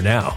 now.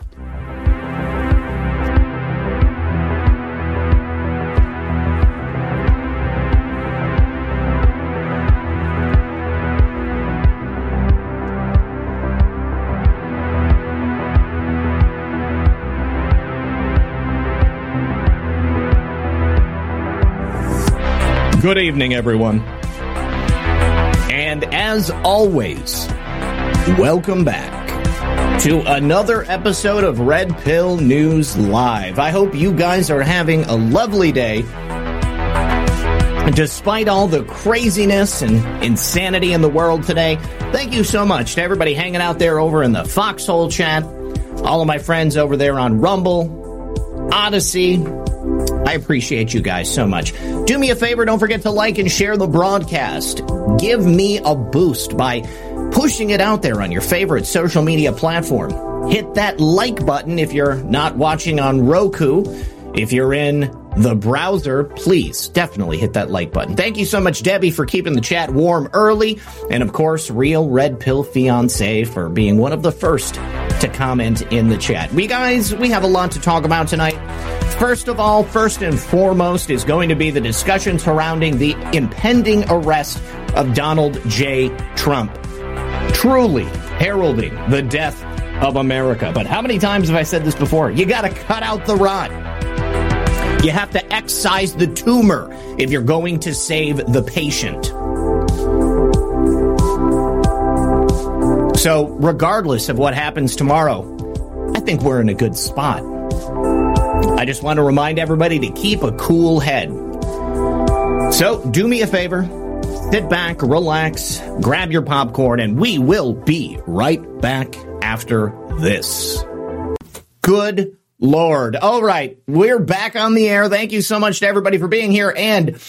Good evening, everyone. And as always, welcome back to another episode of Red Pill News Live. I hope you guys are having a lovely day. Despite all the craziness and insanity in the world today, thank you so much to everybody hanging out there over in the Foxhole chat, all of my friends over there on Rumble, Odysee, I appreciate you guys so much. Do me a favor, don't forget to like and share the broadcast. Give me a boost by pushing it out there on your favorite social media platform. Hit that like button if you're not watching on Roku. If you're in the browser, please definitely hit that like button. Thank you so much, Debbie, for keeping the chat warm early. And of course, Real Red Pill Fiance for being one of the first to comment in the chat. We guys, we have a lot to talk about tonight. First of all, first and foremost is going to be the discussion surrounding the impending arrest of Donald J. Trump. Truly heralding the death of America. But how many times have I said this before? You got to cut out the rot. You have to excise the tumor if you're going to save the patient. So, regardless of what happens tomorrow, I think we're in a good spot. I just want to remind everybody to keep a cool head. So, do me a favor, sit back, relax, grab your popcorn, and we will be right back after this. Good Lord. All right, we're back on the air. Thank you so much to everybody for being here and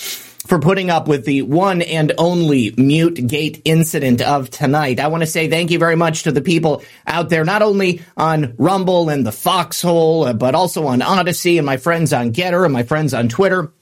for putting up with the one and only mute gate incident of tonight. I want to say thank you very much to the people out there, not only on Rumble and the Foxhole, uh, but also on Odysee and my friends on Gettr and my friends on Twitter.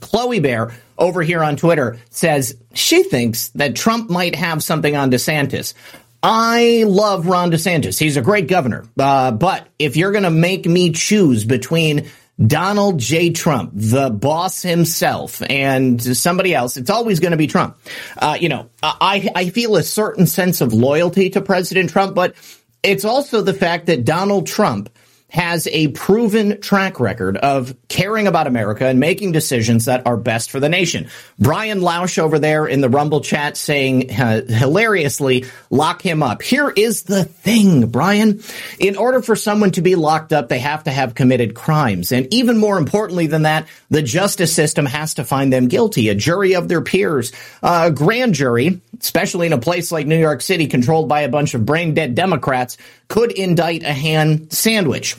Chloe Bear over here on Twitter says she thinks that Trump might have something on DeSantis. I love Ron DeSantis. He's a great governor. Uh, but if you're going to make me choose between Donald J. Trump, the boss himself, and somebody else, it's always going to be Trump. Uh, you know, I, I feel a certain sense of loyalty to President Trump, but it's also the fact that Donald Trump has a proven track record of caring about America and making decisions that are best for the nation. Brian Lausch over there in the Rumble chat saying uh, hilariously, lock him up. Here is the thing, Brian. In order for someone to be locked up, they have to have committed crimes. And even more importantly than that, the justice system has to find them guilty. A jury of their peers, uh, a grand jury, especially in a place like New York City controlled by a bunch of brain dead Democrats, could indict a hand sandwich.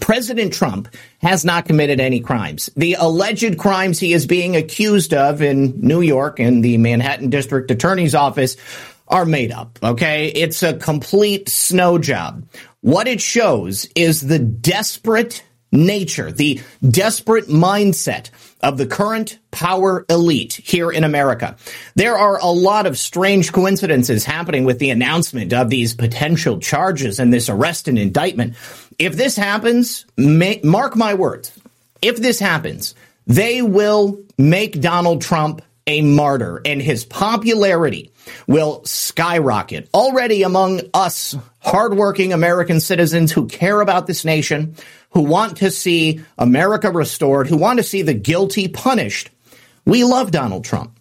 President Trump has not committed any crimes. The alleged crimes he is being accused of in New York and the Manhattan District Attorney's Office are made up, okay? It's a complete snow job. What it shows is the desperate nature, the desperate mindset of the current power elite here in America. There are a lot of strange coincidences happening with the announcement of these potential charges and this arrest and indictment. If this happens, may, mark my words, if this happens, they will make Donald Trump a martyr and his popularity will skyrocket. Already among us hardworking American citizens who care about this nation, who want to see America restored, who want to see the guilty punished, we love Donald Trump.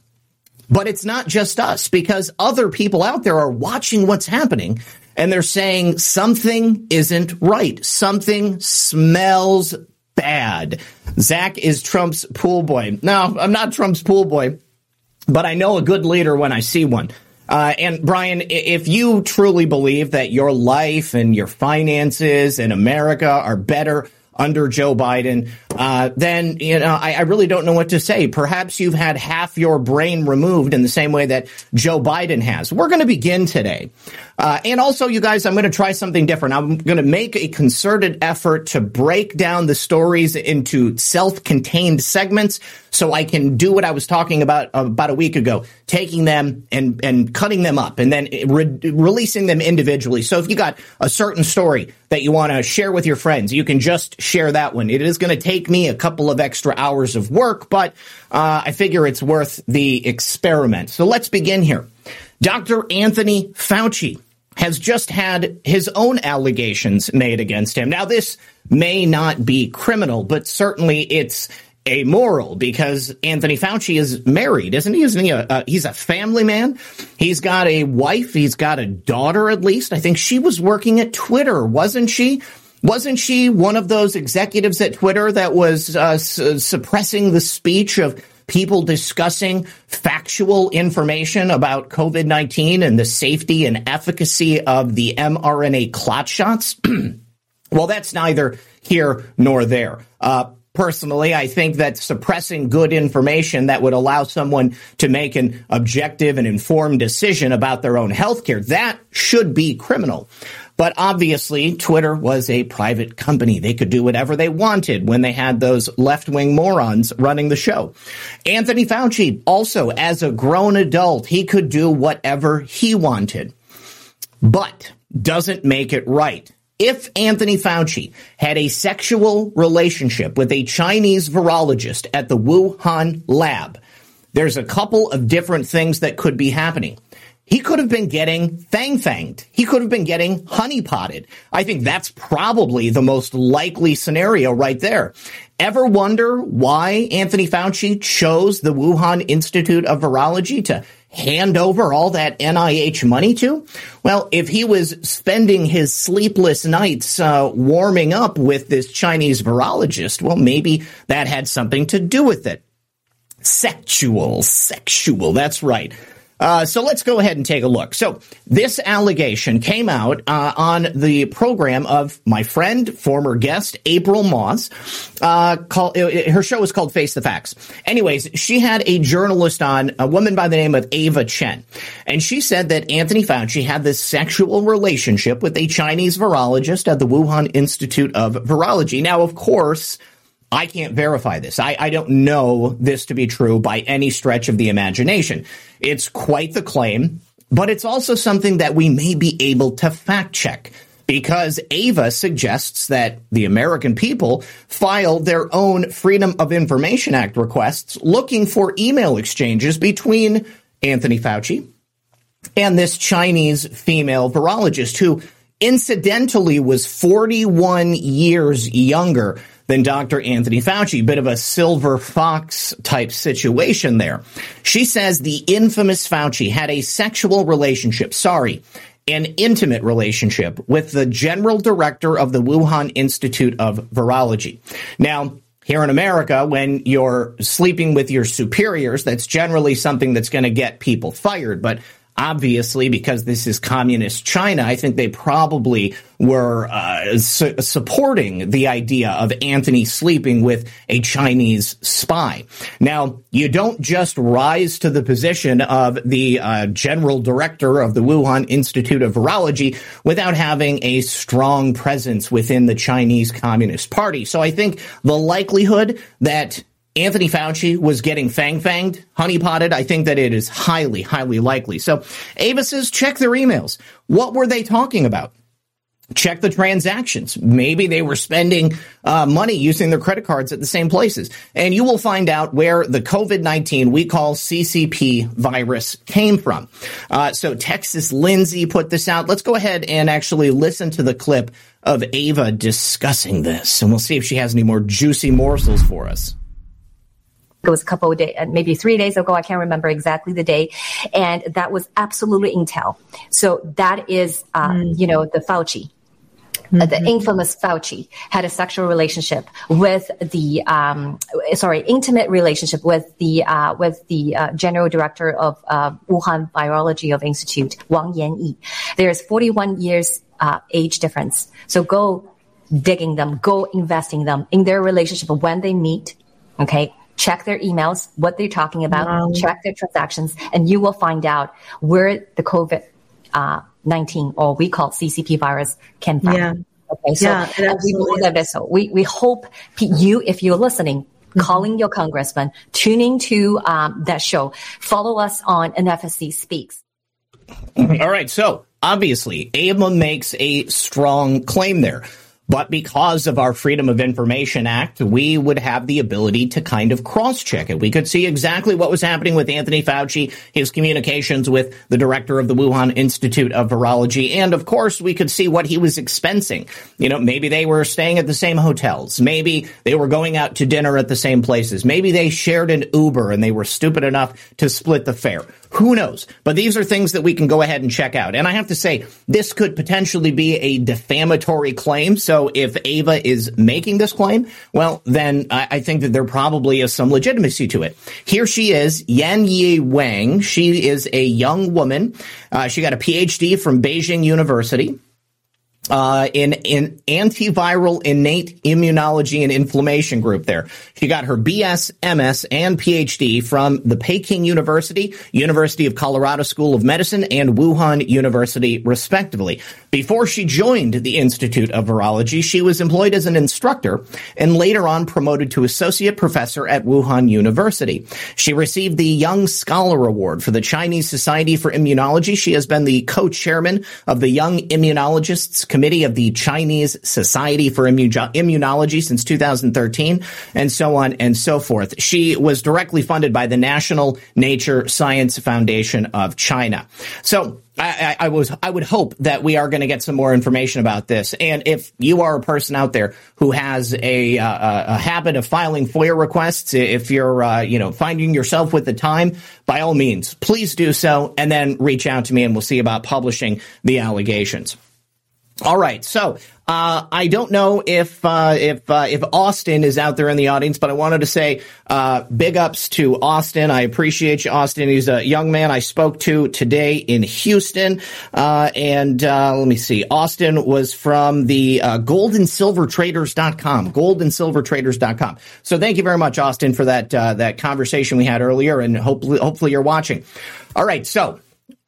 But it's not just us because other people out there are watching what's happening and they're saying something isn't right. Something smells bad. Zak is Trump's pool boy. No, I'm not Trump's pool boy, but I know a good leader when I see one. Uh, and Brian, if you truly believe that your life and your finances and America are better under Joe Biden, uh, then you know I, I, really don't know what to say. Perhaps you've had half your brain removed in the same way that Joe Biden has. We're going to begin today, uh, and also, you guys, I'm going to try something different. I'm going to make a concerted effort to break down the stories into self-contained segments, so I can do what I was talking about about a week ago, taking them and and cutting them up, and then re- releasing them individually. So if you got a certain story that you want to share with your friends, you can just share that one. It is going to take me a couple of extra hours of work, but uh, I figure it's worth the experiment. So let's begin here. Dr. Anthony Fauci has just had his own allegations made against him. Now, this may not be criminal, but certainly it's amoral because Anthony Fauci is married, isn't he? Isn't he a, he's a family man? He's got a wife. He's got a daughter, at least. I think she was working at Twitter, wasn't she? Wasn't she one of those executives at Twitter that was uh, su- suppressing the speech of people discussing factual information about COVID 19 and the safety and efficacy of the mRNA clot shots? well, that's neither here nor there. Uh, personally, I think that suppressing good information that would allow someone to make an objective and informed decision about their own health care, that should be criminal. But obviously, Twitter was a private company. They could do whatever they wanted when they had those left wing morons running the show. Anthony Fauci, also as a grown adult, he could do whatever he wanted, but doesn't make it right. If Anthony Fauci had a sexual relationship with a Chinese virologist at the Wuhan lab, there's a couple of different things that could be happening. He could have been getting fang fanged. He could have been getting honey potted. I think that's probably the most likely scenario right there. Ever wonder why Anthony Fauci chose the Wuhan Institute of Virology to hand over all that NIH money to? Well, if he was spending his sleepless nights uh, warming up with this Chinese virologist, well, maybe that had something to do with it. Sexual, sexual, that's right. Uh, so let's go ahead and take a look. So this allegation came out uh, on the program of my friend, former guest April Moss. Uh, call, her show is called Face the Facts. Anyways, she had a journalist on, a woman by the name of Ava Chen, and she said that Anthony Fauci had this sexual relationship with a Chinese virologist at the Wuhan Institute of Virology. Now, of course. I can't verify this. I, I don't know this to be true by any stretch of the imagination. It's quite the claim, but it's also something that we may be able to fact check because Ava suggests that the American people filed their own Freedom of Information Act requests looking for email exchanges between Anthony Fauci and this Chinese female virologist who incidentally was 41 years younger than Dr. Anthony Fauci. Bit of a silver fox type situation there. She says the infamous Fauci had a sexual relationship, sorry, an intimate relationship with the general director of the Wuhan Institute of Virology. Now, here in America, when you're sleeping with your superiors, that's generally something that's going to get people fired. But obviously, because this is communist China, I think they probably were uh, su- supporting the idea of Anthony sleeping with a Chinese spy. Now, you don't just rise to the position of the uh, general director of the Wuhan Institute of Virology without having a strong presence within the Chinese Communist Party. So I think the likelihood that Anthony Fauci was getting fang fanged, honey potted. I think that it is highly, highly likely. So Ava says check their emails. What were they talking about? check the transactions. Maybe they were spending uh, money using their credit cards at the same places. And you will find out where the COVID 19 we call CCP virus came from. Uh, so Texas Lindsay put this out. Let's go ahead and actually listen to the clip of Ava discussing this, and we'll see if she has any more juicy morsels for us it was a couple of days, maybe three days ago. I can't remember exactly the day. And that was absolutely intel. So that is, uh, mm. you know, the Fauci. Mm-hmm. Uh, the mm-hmm. infamous Fauci had a sexual relationship with the, um, sorry, intimate relationship with the uh, with the uh, general director of uh, Wuhan Virology of Institute, Wang Yanyi. There's 41 years uh, age difference. So go digging them, go investing them in their relationship when they meet. Okay, check their emails, what they're talking about, wow. check their transactions, and you will find out where the COVID uh, 19 or we call CCP virus can from. Yeah. Okay, so yeah, we believe that so we, we hope you, if you're listening, mm-hmm. calling your congressman, tuning to um, that show, follow us on NFSC Speaks. All right, so obviously, Ava makes a strong claim there. But because of our Freedom of Information Act, we would have the ability to kind of cross check it. We could see exactly what was happening with Anthony Fauci, his communications with the director of the Wuhan Institute of Virology. And of course, we could see what he was expensing. You know, maybe they were staying at the same hotels. Maybe they were going out to dinner at the same places. Maybe they shared an Uber and they were stupid enough to split the fare. Who knows? But these are things that we can go ahead and check out. And I have to say, this could potentially be a defamatory claim. So if Ava is making this claim, well, then I, I think that there probably is some legitimacy to it. Here she is, Yanyi Wang. She is a young woman. Uh, she got a PhD from Beijing University uh, in in antiviral innate immunology and inflammation group. There, she got her BS, MS, and PhD from the Peking University, University of Colorado School of Medicine, and Wuhan University, respectively. Before she joined the Institute of Virology, she was employed as an instructor and later on promoted to associate professor at Wuhan University. She received the Young Scholar Award for the Chinese Society for Immunology. She has been the co-chairman of the Young Immunologists Committee of the Chinese Society for Immunology since 2013, and so on and so forth. She was directly funded by the National Nature Science Foundation of China. So I, I, was I would hope that we are going to get some more information about this. And if you are a person out there who has a uh, a habit of filing FOIA requests, if you're uh, you know finding yourself with the time, by all means, please do so, and then reach out to me, and we'll see about publishing the allegations. All right, so uh, I don't know if uh, if uh, if Austin is out there in the audience, but I wanted to say uh, big ups to Austin. I appreciate you, Austin. He's a young man I spoke to today in Houston, uh, and uh, let me see. Austin was from the uh, GoldandSilverTraders.com, GoldandSilverTraders.com. So thank you very much, Austin, for that that conversation we had earlier, and hopefully hopefully you're watching. All right, so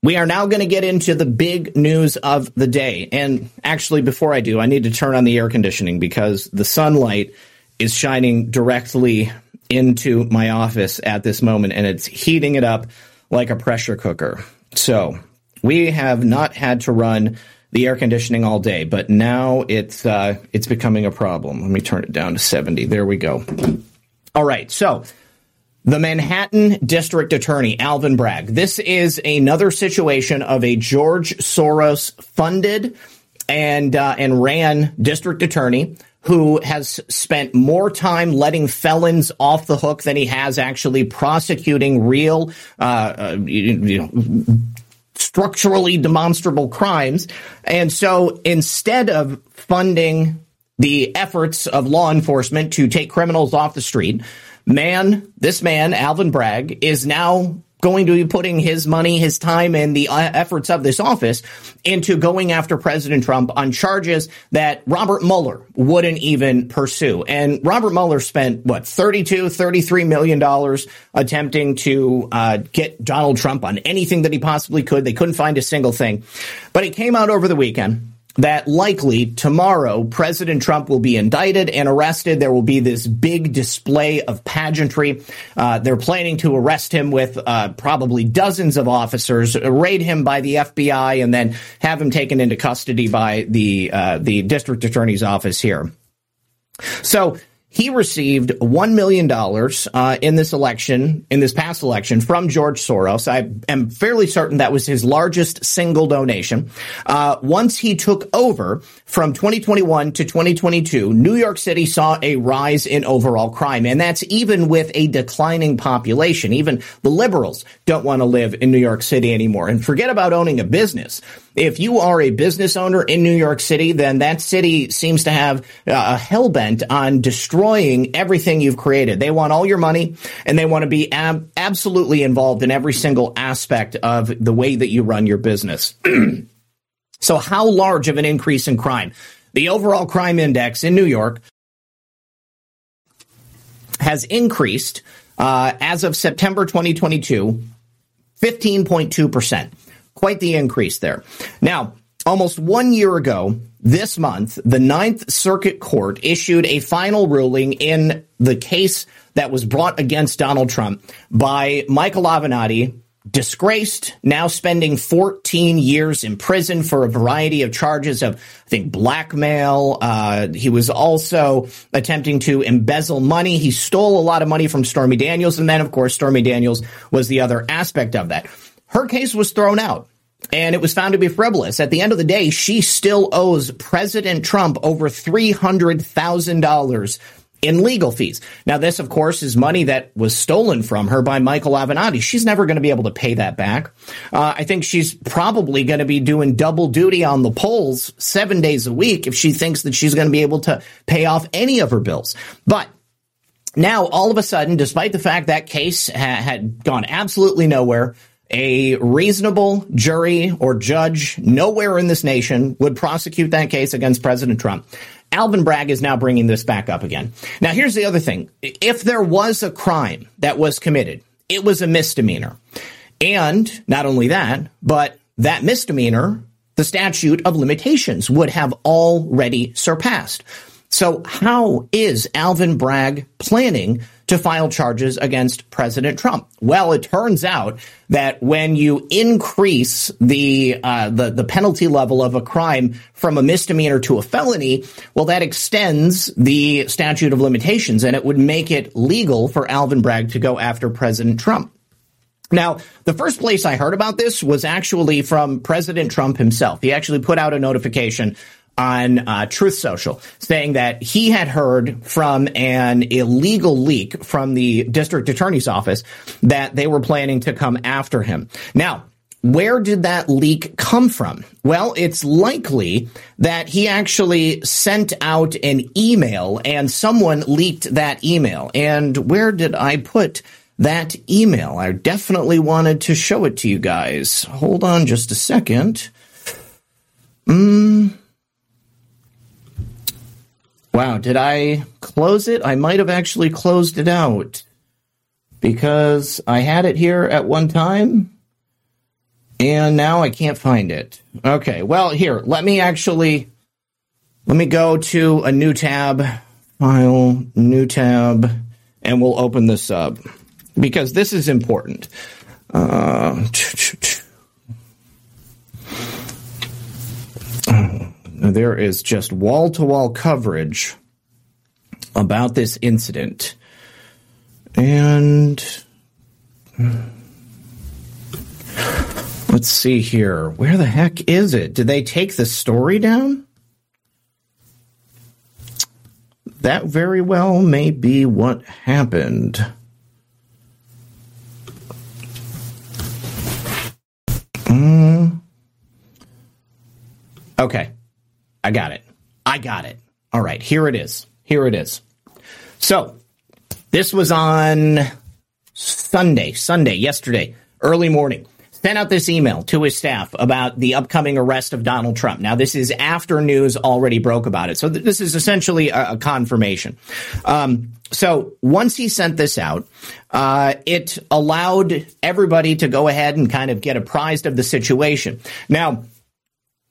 we are now going to get into the big news of the day. And actually, before I do, I need to turn on the air conditioning because the sunlight is shining directly into my office at this moment and it's heating it up like a pressure cooker. So we have not had to run the air conditioning all day, but now it's uh, it's becoming a problem. Let me turn it down to 70. There we go. All right. So the Manhattan District Attorney, Alvin Bragg. This is another situation of a George Soros funded and uh, and ran district attorney who has spent more time letting felons off the hook than he has actually prosecuting real, uh, uh, you know, structurally demonstrable crimes. And so instead of funding the efforts of law enforcement to take criminals off the street, man, this man, Alvin Bragg, is now going to be putting his money, his time, and the uh, efforts of this office into going after President Trump on charges that Robert Mueller wouldn't even pursue. And Robert Mueller spent, what, 32, 33 million dollars attempting to uh, get Donald Trump on anything that he possibly could. They couldn't find a single thing. But it came out over the weekend that likely tomorrow President Trump will be indicted and arrested. There will be this big display of pageantry. Uh, they're planning to arrest him with uh, probably dozens of officers, raid him by the FBI, and then have him taken into custody by the uh, the district attorney's office here. So he received $1 million uh, in this election, in this past election, from George Soros. I am fairly certain that was his largest single donation. Uh, once he took over from 2021 to 2022, New York City saw a rise in overall crime. And that's even with a declining population. Even the liberals don't want to live in New York City anymore. And forget about owning a business. If you are a business owner in New York City, then that city seems to have uh, a hell bent on destroying everything you've created. They want all your money and they want to be ab- absolutely involved in every single aspect of the way that you run your business. so how large of an increase in crime? The overall crime index in New York has increased uh, as of September 2022, 15.2%. Quite the increase there. Now, almost one year ago, this month, the Ninth Circuit Court issued a final ruling in the case that was brought against Donald Trump by Michael Avenatti, disgraced, now spending 14 years in prison for a variety of charges of, I think, blackmail. Uh, he was also attempting to embezzle money. He stole a lot of money from Stormy Daniels. And then, of course, Stormy Daniels was the other aspect of that. Her case was thrown out and it was found to be frivolous. At the end of the day, she still owes President Trump over $300,000 in legal fees. Now, this, of course, is money that was stolen from her by Michael Avenatti. She's never going to be able to pay that back. Uh, I think she's probably going to be doing double duty on the polls seven days a week if she thinks that she's going to be able to pay off any of her bills. But now, all of a sudden, despite the fact that case ha- had gone absolutely nowhere, a reasonable jury or judge nowhere in this nation would prosecute that case against President Trump. Alvin Bragg is now bringing this back up again. Now, here's the other thing. If there was a crime that was committed, it was a misdemeanor. And not only that, but that misdemeanor, the statute of limitations would have already surpassed. So how is Alvin Bragg planning to file charges against President Trump? Well, it turns out that when you increase the uh, the the penalty level of a crime from a misdemeanor to a felony, well, that extends the statute of limitations, and it would make it legal for Alvin Bragg to go after President Trump. Now, the first place I heard about this was actually from President Trump himself. He actually put out a notification on uh, Truth Social saying that he had heard from an illegal leak from the district attorney's office that they were planning to come after him. Now, where did that leak come from? Well, it's likely that he actually sent out an email and someone leaked that email. And where did I put that email? I definitely wanted to show it to you guys. Hold on just a second. Hmm. Wow, did I close it? I might have actually closed it out because I had it here at one time and now I can't find it. Okay, well, here, let me actually let me go to a new tab, file, new tab, and we'll open this up because this is important. Uh, there is just wall to wall coverage about this incident. And let's see here. Where the heck is it? Did they take the story down? That very well may be what happened. Mm. Okay. I got it. I got it. All right, here it is. Here it is. So, this was on Sunday, Sunday, yesterday, early morning. Sent out this email to his staff about the upcoming arrest of Donald Trump. Now, this is after news already broke about it. So, th- this is essentially a, a confirmation. Um, so, once he sent this out, uh, it allowed everybody to go ahead and kind of get apprised of the situation. Now,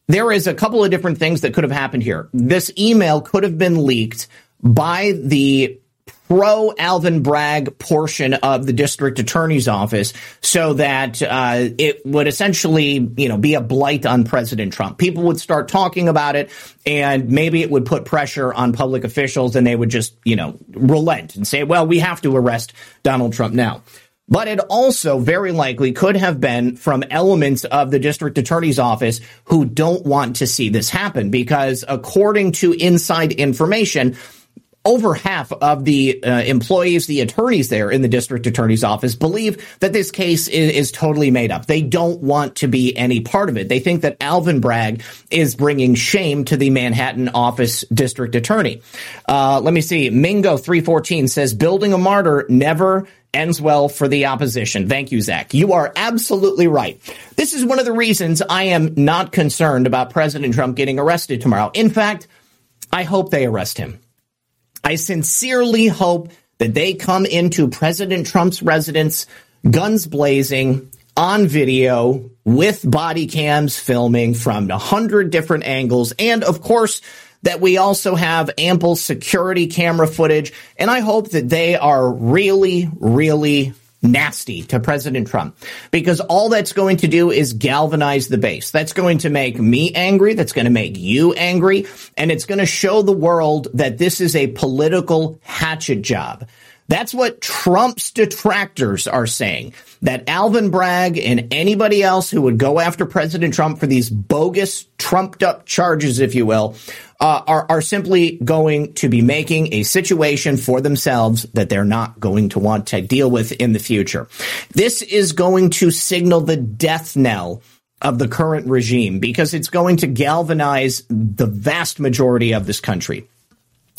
there is a couple of different things that could have happened here. This email could have been leaked by the pro Alvin Bragg portion of the district attorney's office so that uh, it would essentially, you know, be a blight on President Trump. People would start talking about it and maybe it would put pressure on public officials and they would just, you know, relent and say, well, we have to arrest Donald Trump now. But it also very likely could have been from elements of the district attorney's office who don't want to see this happen because according to inside information, over half of the uh, employees, the attorneys there in the district attorney's office believe that this case is, is, totally made up. They don't want to be any part of it. They think that Alvin Bragg is bringing shame to the Manhattan office district attorney. Uh, let me see. Mingo 314 says building a martyr never ends well for the opposition. Thank you, Zak. You are absolutely right. This is one of the reasons I am not concerned about President Trump getting arrested tomorrow. In fact, I hope they arrest him. I sincerely hope that they come into President Trump's residence, guns blazing, on video with body cams filming from a hundred different angles. And of course, that we also have ample security camera footage. And I hope that they are really, really nasty to President Trump because all that's going to do is galvanize the base. That's going to make me angry. That's going to make you angry. And it's going to show the world that this is a political hatchet job. That's what Trump's detractors are saying. That Alvin Bragg and anybody else who would go after President Trump for these bogus, trumped up charges, if you will, uh, are, are simply going to be making a situation for themselves that they're not going to want to deal with in the future. This is going to signal the death knell of the current regime because it's going to galvanize the vast majority of this country.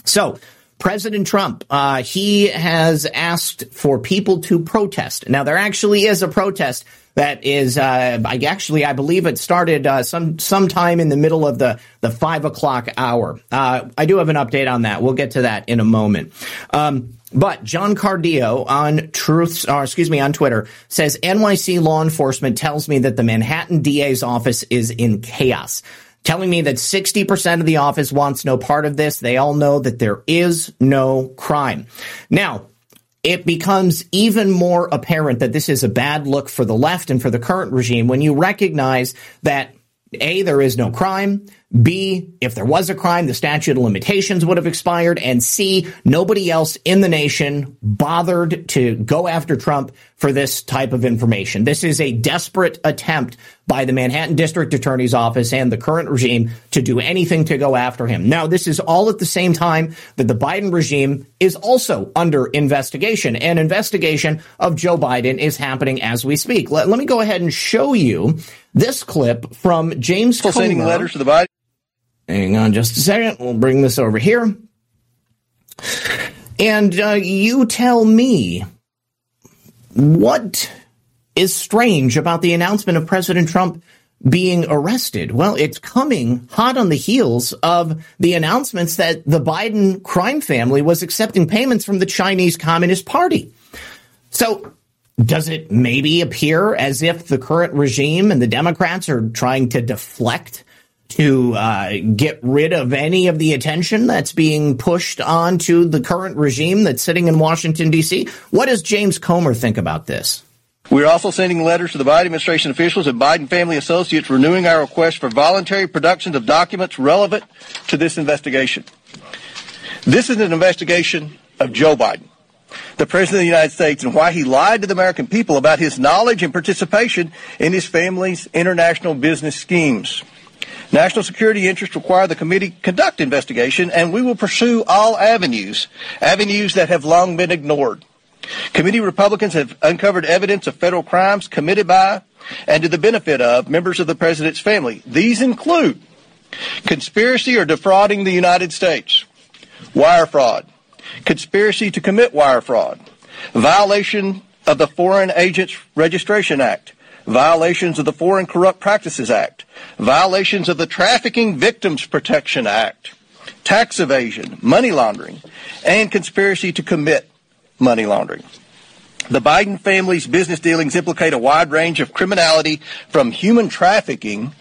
So President Trump, uh, he has asked for people to protest. Now, there actually is a protest that is, uh, I actually, I believe it started uh, some sometime in the middle of the the five o'clock hour. Uh, I do have an update on that. We'll get to that in a moment. Um, but John Cardillo on Truths, or excuse me, on Twitter says NYC law enforcement tells me that the Manhattan DA's office is in chaos telling me that 60% of the office wants no part of this. They all know that there is no crime. Now, it becomes even more apparent that this is a bad look for the left and for the current regime when you recognize that A, there is no crime. B, if there was a crime, the statute of limitations would have expired. And C, nobody else in the nation bothered to go after Trump for this type of information. This is a desperate attempt by the Manhattan District Attorney's Office and the current regime to do anything to go after him. Now, this is all at the same time that the Biden regime is also under investigation. An investigation of Joe Biden is happening as we speak. Let, let me go ahead and show you this clip from James sending letters to the Biden. Hang on just a second. We'll bring this over here. And uh, you tell me what is strange about the announcement of President Trump being arrested? Well, it's coming hot on the heels of the announcements that the Biden crime family was accepting payments from the Chinese Communist Party. So, does it maybe appear as if the current regime and the Democrats are trying to deflect to uh, get rid of any of the attention that's being pushed onto the current regime that's sitting in Washington, D.C. What does James Comer think about this? We are also sending letters to the Biden administration officials and Biden family associates renewing our request for voluntary productions of documents relevant to this investigation. This is an investigation of Joe Biden, the President of the United States, and why he lied to the American people about his knowledge and participation in his family's international business schemes. National security interests require the committee conduct investigation, and we will pursue all avenues, avenues that have long been ignored. Committee Republicans have uncovered evidence of federal crimes committed by and to the benefit of members of the president's family. These include conspiracy or defrauding the United States, wire fraud, conspiracy to commit wire fraud, violation of the Foreign Agents Registration Act, violations of the Foreign Corrupt Practices Act, violations of the Trafficking Victims Protection Act, tax evasion, money laundering, and conspiracy to commit money laundering. The Biden family's business dealings implicate a wide range of criminality from human trafficking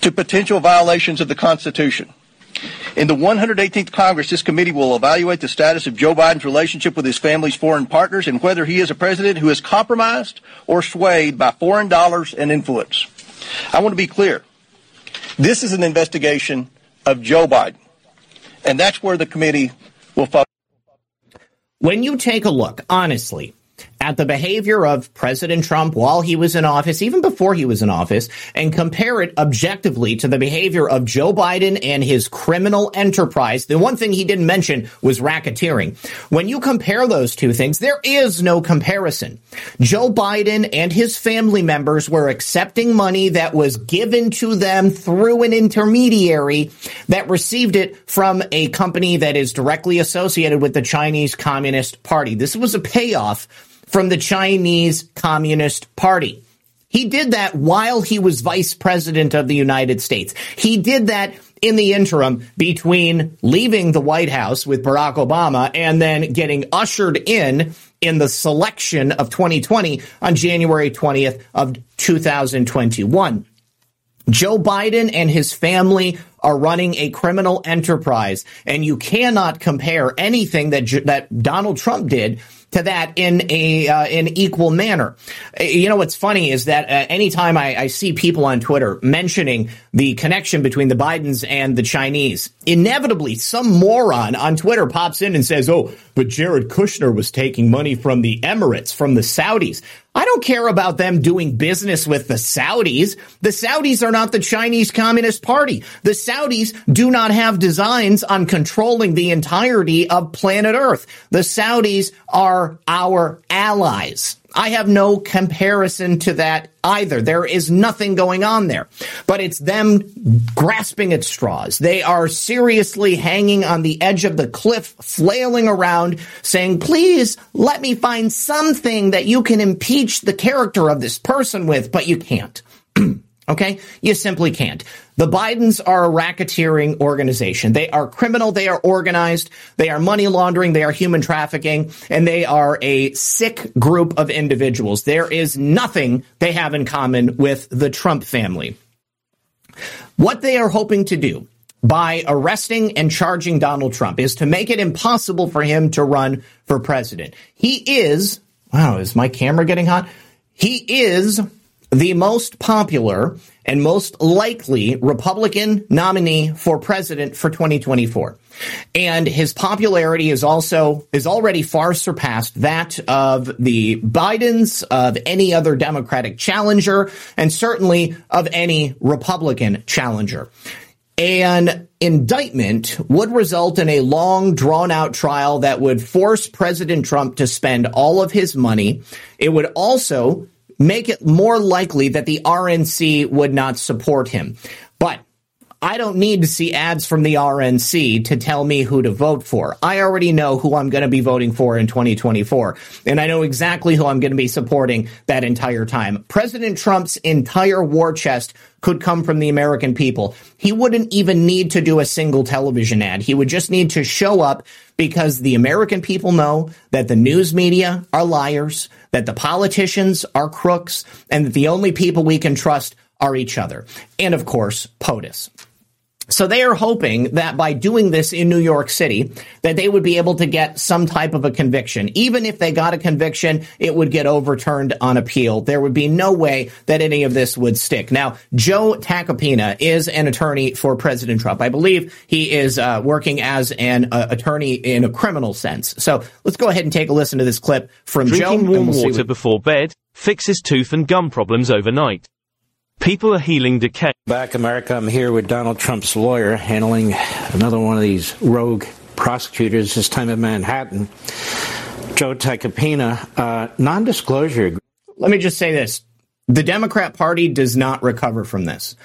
to potential violations of the Constitution. In the 118th Congress, this committee will evaluate the status of Joe Biden's relationship with his family's foreign partners and whether he is a president who is compromised or swayed by foreign dollars and influence. I want to be clear. This is an investigation of Joe Biden, and that's where the committee will focus. When you take a look, honestly, at the behavior of President Trump while he was in office, even before he was in office, and compare it objectively to the behavior of Joe Biden and his criminal enterprise. The one thing he didn't mention was racketeering. When you compare those two things, there is no comparison. Joe Biden and his family members were accepting money that was given to them through an intermediary that received it from a company that is directly associated with the Chinese Communist Party. This was a payoff from the Chinese Communist Party. He did that while he was vice president of the United States. He did that in the interim between leaving the White House with Barack Obama and then getting ushered in in the selection of 2020 on January 20th of 2021. Joe Biden and his family are running a criminal enterprise, and you cannot compare anything that that Donald Trump did to that in a uh, in equal manner. Uh, you know what's funny is that uh, anytime I, I see people on Twitter mentioning the connection between the Bidens and the Chinese, inevitably some moron on Twitter pops in and says, "Oh, but Jared Kushner was taking money from the Emirates, from the Saudis." I don't care about them doing business with the Saudis. The Saudis are not the Chinese Communist Party. The Saudis do not have designs on controlling the entirety of planet Earth. The Saudis are our allies. I have no comparison to that either. There is nothing going on there, but it's them grasping at straws. They are seriously hanging on the edge of the cliff, flailing around saying, please let me find something that you can impeach the character of this person with, but you can't. Okay? You simply can't. The Bidens are a racketeering organization. They are criminal. They are organized. They are money laundering. They are human trafficking and they are a sick group of individuals. There is nothing they have in common with the Trump family. What they are hoping to do by arresting and charging Donald Trump is to make it impossible for him to run for president. He is, wow, is my camera getting hot? He is the most popular and most likely Republican nominee for president for 2024. And his popularity is also, is already far surpassed that of the Bidens, of any other Democratic challenger, and certainly of any Republican challenger. An indictment would result in a long, drawn out trial that would force President Trump to spend all of his money. It would also make it more likely that the RNC would not support him. But I don't need to see ads from the RNC to tell me who to vote for. I already know who I'm going to be voting for in 2024. And I know exactly who I'm going to be supporting that entire time. President Trump's entire war chest could come from the American people. He wouldn't even need to do a single television ad. He would just need to show up because the American people know that the news media are liars, that the politicians are crooks, and that the only people we can trust are each other. And of course, POTUS. So they are hoping that by doing this in New York City, that they would be able to get some type of a conviction. Even if they got a conviction, it would get overturned on appeal. There would be no way that any of this would stick. Now, Joe Tacopina is an attorney for President Trump. I believe he is uh, working as an uh, attorney in a criminal sense. So let's go ahead and take a listen to this clip from Drinking Joe. warm we'll water before bed fixes tooth and gum problems overnight. People are healing decay. Back America, I'm here with Donald Trump's lawyer handling another one of these rogue prosecutors, this time in Manhattan. Joe Tacopina, uh, non disclosure. Let me just say this. The Democrat Party does not recover from this.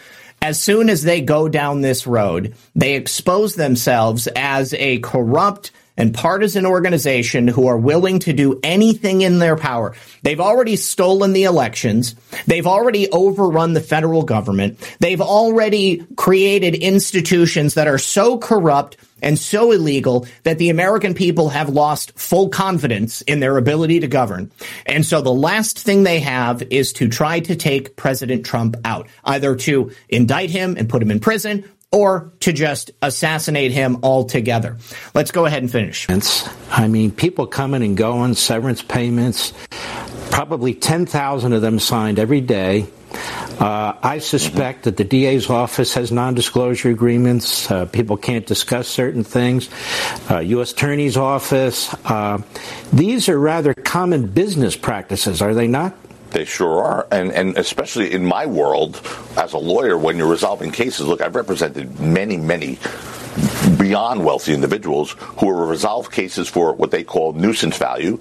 As soon as they go down this road, they expose themselves as a corrupt and partisan organization who are willing to do anything in their power. They've already stolen the elections. They've already overrun the federal government. They've already created institutions that are so corrupt and so illegal that the American people have lost full confidence in their ability to govern. And so the last thing they have is to try to take President Trump out, either to indict him and put him in prison or to just assassinate him altogether. Let's go ahead and finish. I mean, people coming and going, severance payments, probably 10,000 of them signed every day. Uh, I suspect that the DA's office has non-disclosure agreements. Uh, people can't discuss certain things. Uh, U.S. Attorney's Office. Uh, these are rather common business practices, are they not? They sure are. And, and especially in my world, as a lawyer, when you're resolving cases, look, I've represented many, many beyond wealthy individuals who are resolved cases for what they call nuisance value.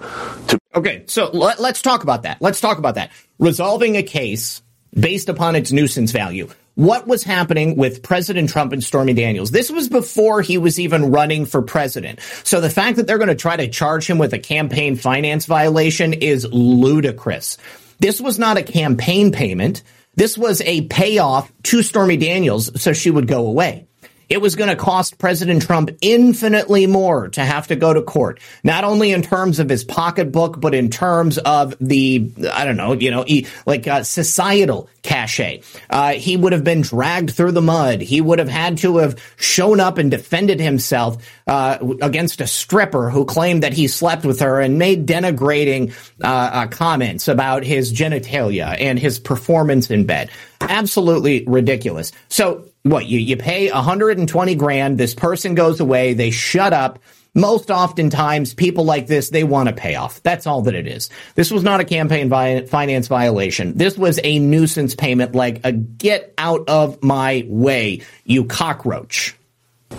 To- okay, so let, let's talk about that. Let's talk about that. Resolving a case based upon its nuisance value. What was happening with President Trump and Stormy Daniels? This was before he was even running for president. So the fact that they're going to try to charge him with a campaign finance violation is ludicrous. This was not a campaign payment. This was a payoff to Stormy Daniels so she would go away. It was going to cost President Trump infinitely more to have to go to court, not only in terms of his pocketbook, but in terms of the, I don't know, you know, like uh, societal cachet. Uh, he would have been dragged through the mud. He would have had to have shown up and defended himself uh, against a stripper who claimed that he slept with her and made denigrating uh, uh, comments about his genitalia and his performance in bed. Absolutely ridiculous. So what you, you pay 120 grand. This person goes away. They shut up. Most oftentimes, people like this, they want a payoff. That's all that it is. This was not a campaign vi- finance violation. This was a nuisance payment, like a get out of my way, you cockroach.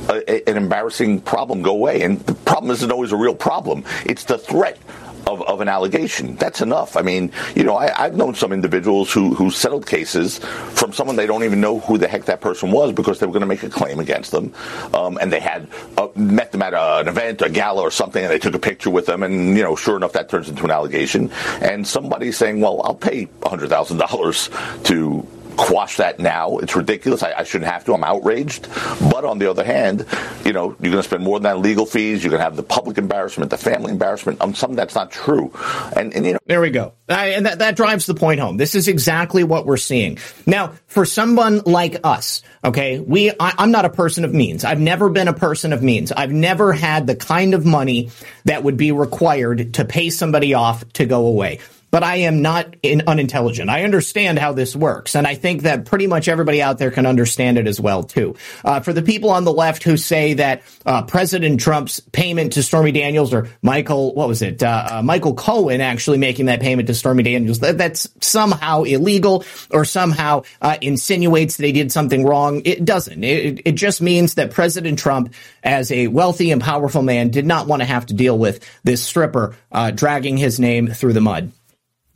an embarrassing problem go away. And the problem isn't always a real problem. It's the threat of, of an allegation. That's enough. I mean, you know, I, have known some individuals who, who settled cases from someone they don't even know who the heck that person was because they were going to make a claim against them. Um, and they had uh, met them at a, an event, a gala or something, and they took a picture with them. And, you know, sure enough, that turns into an allegation. And somebody's saying, well, I'll pay $100,000 to quash that now. It's ridiculous. I, I, shouldn't have to. I'm outraged. But on the other hand, you know, you're going to spend more than that legal fees. You're going to have the public embarrassment, the family embarrassment. Um, something that's not true. And, and you know, there we go. I, and that, that drives the point home. This is exactly what we're seeing now. For someone like us, okay, we I, I'm not a person of means. I've never been a person of means. I've never had the kind of money that would be required to pay somebody off to go away but I am not in, unintelligent. I understand how this works, and I think that pretty much everybody out there can understand it as well too. Uh, for the people on the left who say that uh, President Trump's payment to Stormy Daniels or Michael, what was it, uh, uh Michael Cohen actually making that payment to Stormy Daniels, that, that's somehow illegal or somehow uh, insinuates that he did something wrong. It doesn't. It, it just means that President Trump, as a wealthy and powerful man, did not want to have to deal with this stripper uh, dragging his name through the mud.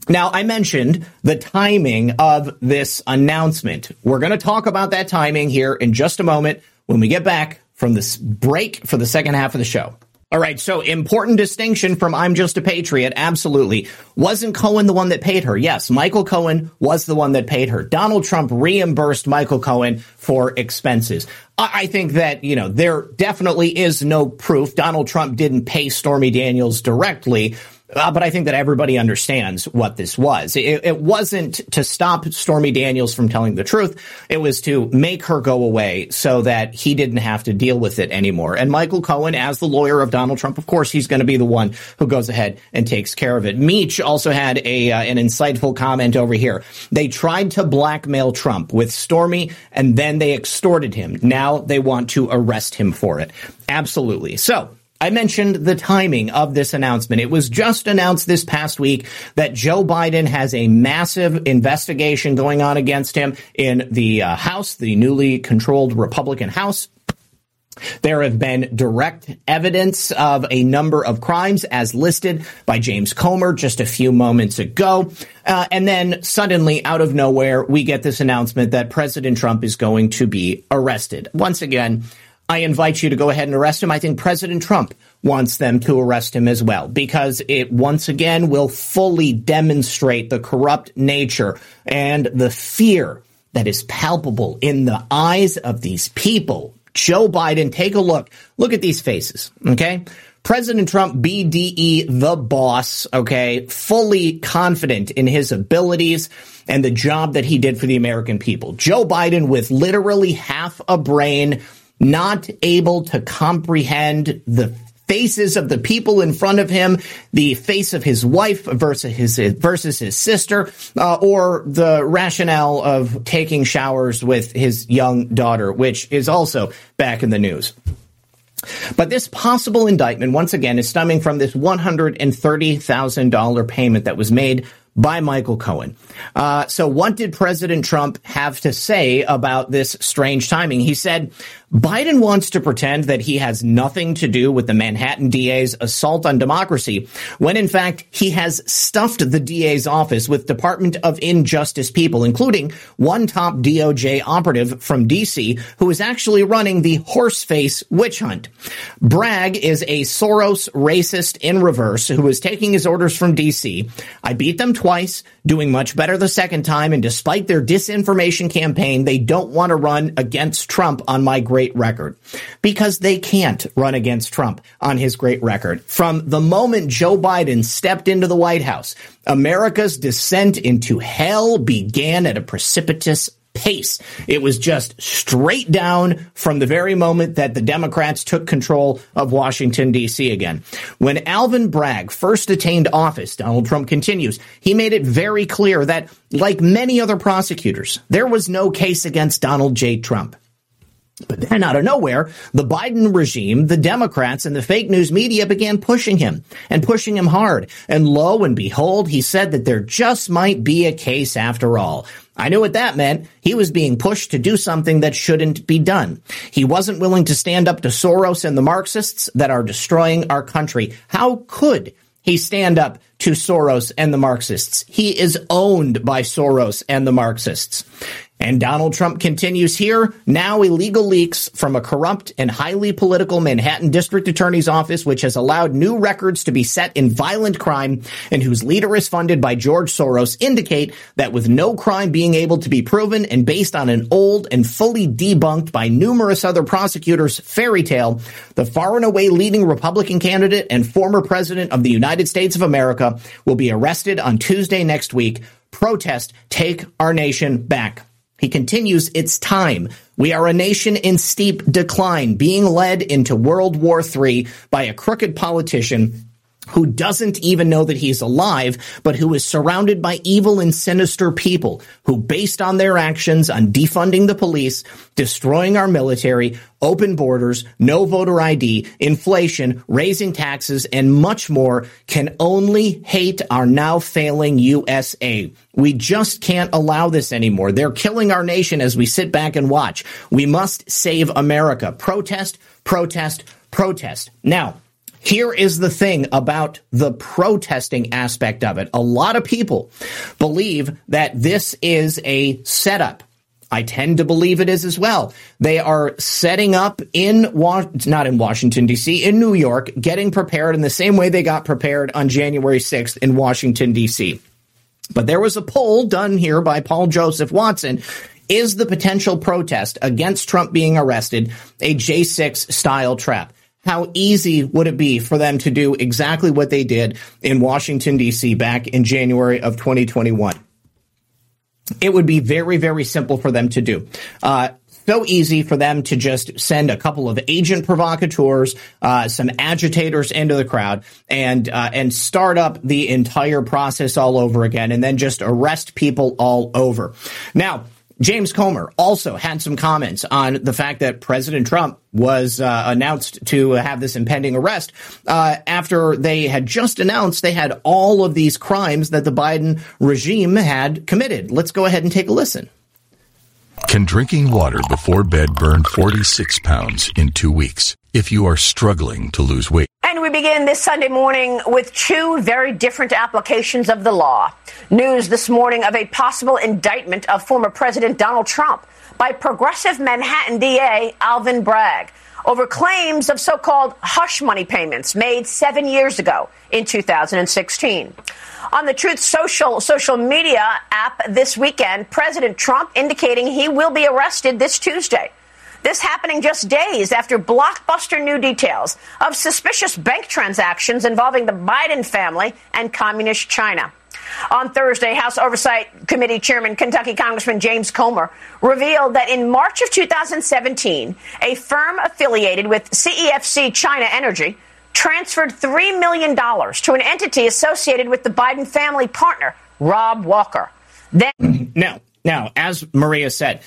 Now, I mentioned the timing of this announcement. We're going to talk about that timing here in just a moment when we get back from this break for the second half of the show. All right, so important distinction from I'm just a patriot. Absolutely. Wasn't Cohen the one that paid her? Yes, Michael Cohen was the one that paid her. Donald Trump reimbursed Michael Cohen for expenses. I think that, you know, there definitely is no proof Donald Trump didn't pay Stormy Daniels directly. Uh, but I think that everybody understands what this was. It, it, wasn't to stop Stormy Daniels from telling the truth. It was to make her go away so that he didn't have to deal with it anymore. And Michael Cohen, as the lawyer of Donald Trump, of course, he's going to be the one who goes ahead and takes care of it. Meach also had a uh, an insightful comment over here. They tried to blackmail Trump with Stormy, and then they extorted him. Now they want to arrest him for it. Absolutely. So I mentioned the timing of this announcement. It was just announced this past week that Joe Biden has a massive investigation going on against him in the uh, House, the newly controlled Republican House. There have been direct evidence of a number of crimes as listed by James Comer just a few moments ago. Uh, and then suddenly, out of nowhere, we get this announcement that President Trump is going to be arrested. Once again, I invite you to go ahead and arrest him. I think President Trump wants them to arrest him as well because it once again will fully demonstrate the corrupt nature and the fear that is palpable in the eyes of these people. Joe Biden, take a look. Look at these faces, okay? President Trump, BDE, the boss, okay, fully confident in his abilities and the job that he did for the American people. Joe Biden with literally half a brain, not able to comprehend the faces of the people in front of him, the face of his wife versus his versus his sister, uh, or the rationale of taking showers with his young daughter, which is also back in the news. But this possible indictment, once again, is stemming from this $130,000 payment that was made by Michael Cohen. Uh, so, what did President Trump have to say about this strange timing? He said, Biden wants to pretend that he has nothing to do with the Manhattan DA's assault on democracy, when in fact he has stuffed the DA's office with Department of Injustice people, including one top DOJ operative from DC who is actually running the horseface witch hunt. Bragg is a Soros racist in reverse who is taking his orders from DC. I beat them twice, doing much better the second time, and despite their disinformation campaign, they don't want to run against Trump on my great record because they can't run against Trump on his great record. From the moment Joe Biden stepped into the White House, America's descent into hell began at a precipitous pace. It was just straight down from the very moment that the Democrats took control of Washington, D.C. again. When Alvin Bragg first attained office, Donald Trump continues, he made it very clear that, like many other prosecutors, there was no case against Donald J. Trump. But then out of nowhere, the Biden regime, the Democrats, and the fake news media began pushing him and pushing him hard. And lo and behold, he said that there just might be a case after all. I knew what that meant. He was being pushed to do something that shouldn't be done. He wasn't willing to stand up to Soros and the Marxists that are destroying our country. How could he stand up to Soros and the Marxists? He is owned by Soros and the Marxists. And Donald Trump continues here. Now illegal leaks from a corrupt and highly political Manhattan district attorney's office, which has allowed new records to be set in violent crime and whose leader is funded by George Soros indicate that with no crime being able to be proven and based on an old and fully debunked by numerous other prosecutors fairy tale, the far and away leading Republican candidate and former president of the United States of America will be arrested on Tuesday next week. Protest, take our nation back. He continues, it's time. We are a nation in steep decline, being led into World War III by a crooked politician who doesn't even know that he's alive, but who is surrounded by evil and sinister people who, based on their actions on defunding the police, destroying our military, open borders, no voter ID, inflation, raising taxes, and much more, can only hate our now failing USA. We just can't allow this anymore. They're killing our nation as we sit back and watch. We must save America. Protest, protest, protest. Now, here is the thing about the protesting aspect of it. A lot of people believe that this is a setup. I tend to believe it is as well. They are setting up in not in Washington D.C. in New York, getting prepared in the same way they got prepared on January 6th in Washington D.C. But there was a poll done here by Paul Joseph Watson. Is the potential protest against Trump being arrested a J6 style trap? How easy would it be for them to do exactly what they did in Washington, D.C. back in January of 2021? It would be very, very simple for them to do. Uh, so easy for them to just send a couple of agent provocateurs, uh, some agitators into the crowd, and uh, and start up the entire process all over again, and then just arrest people all over. Now, James Comer also had some comments on the fact that President Trump was uh, announced to have this impending arrest uh, after they had just announced they had all of these crimes that the Biden regime had committed. Let's go ahead and take a listen. Can drinking water before bed burn 46 pounds in two weeks if you are struggling to lose weight? And we begin this Sunday morning with two very different applications of the law. News this morning of a possible indictment of former President Donald Trump by progressive Manhattan DA Alvin Bragg over claims of so called hush money payments made seven years ago in 2016. On the Truth Social social media app this weekend, President Trump indicating he will be arrested this Tuesday. This happening just days after blockbuster new details of suspicious bank transactions involving the Biden family and communist China. On Thursday, House Oversight Committee Chairman Kentucky Congressman James Comer revealed that in March of 2017, a firm affiliated with CEFC China Energy transferred $3 million to an entity associated with the Biden family partner, Rob Walker. Then now, now, as Maria said,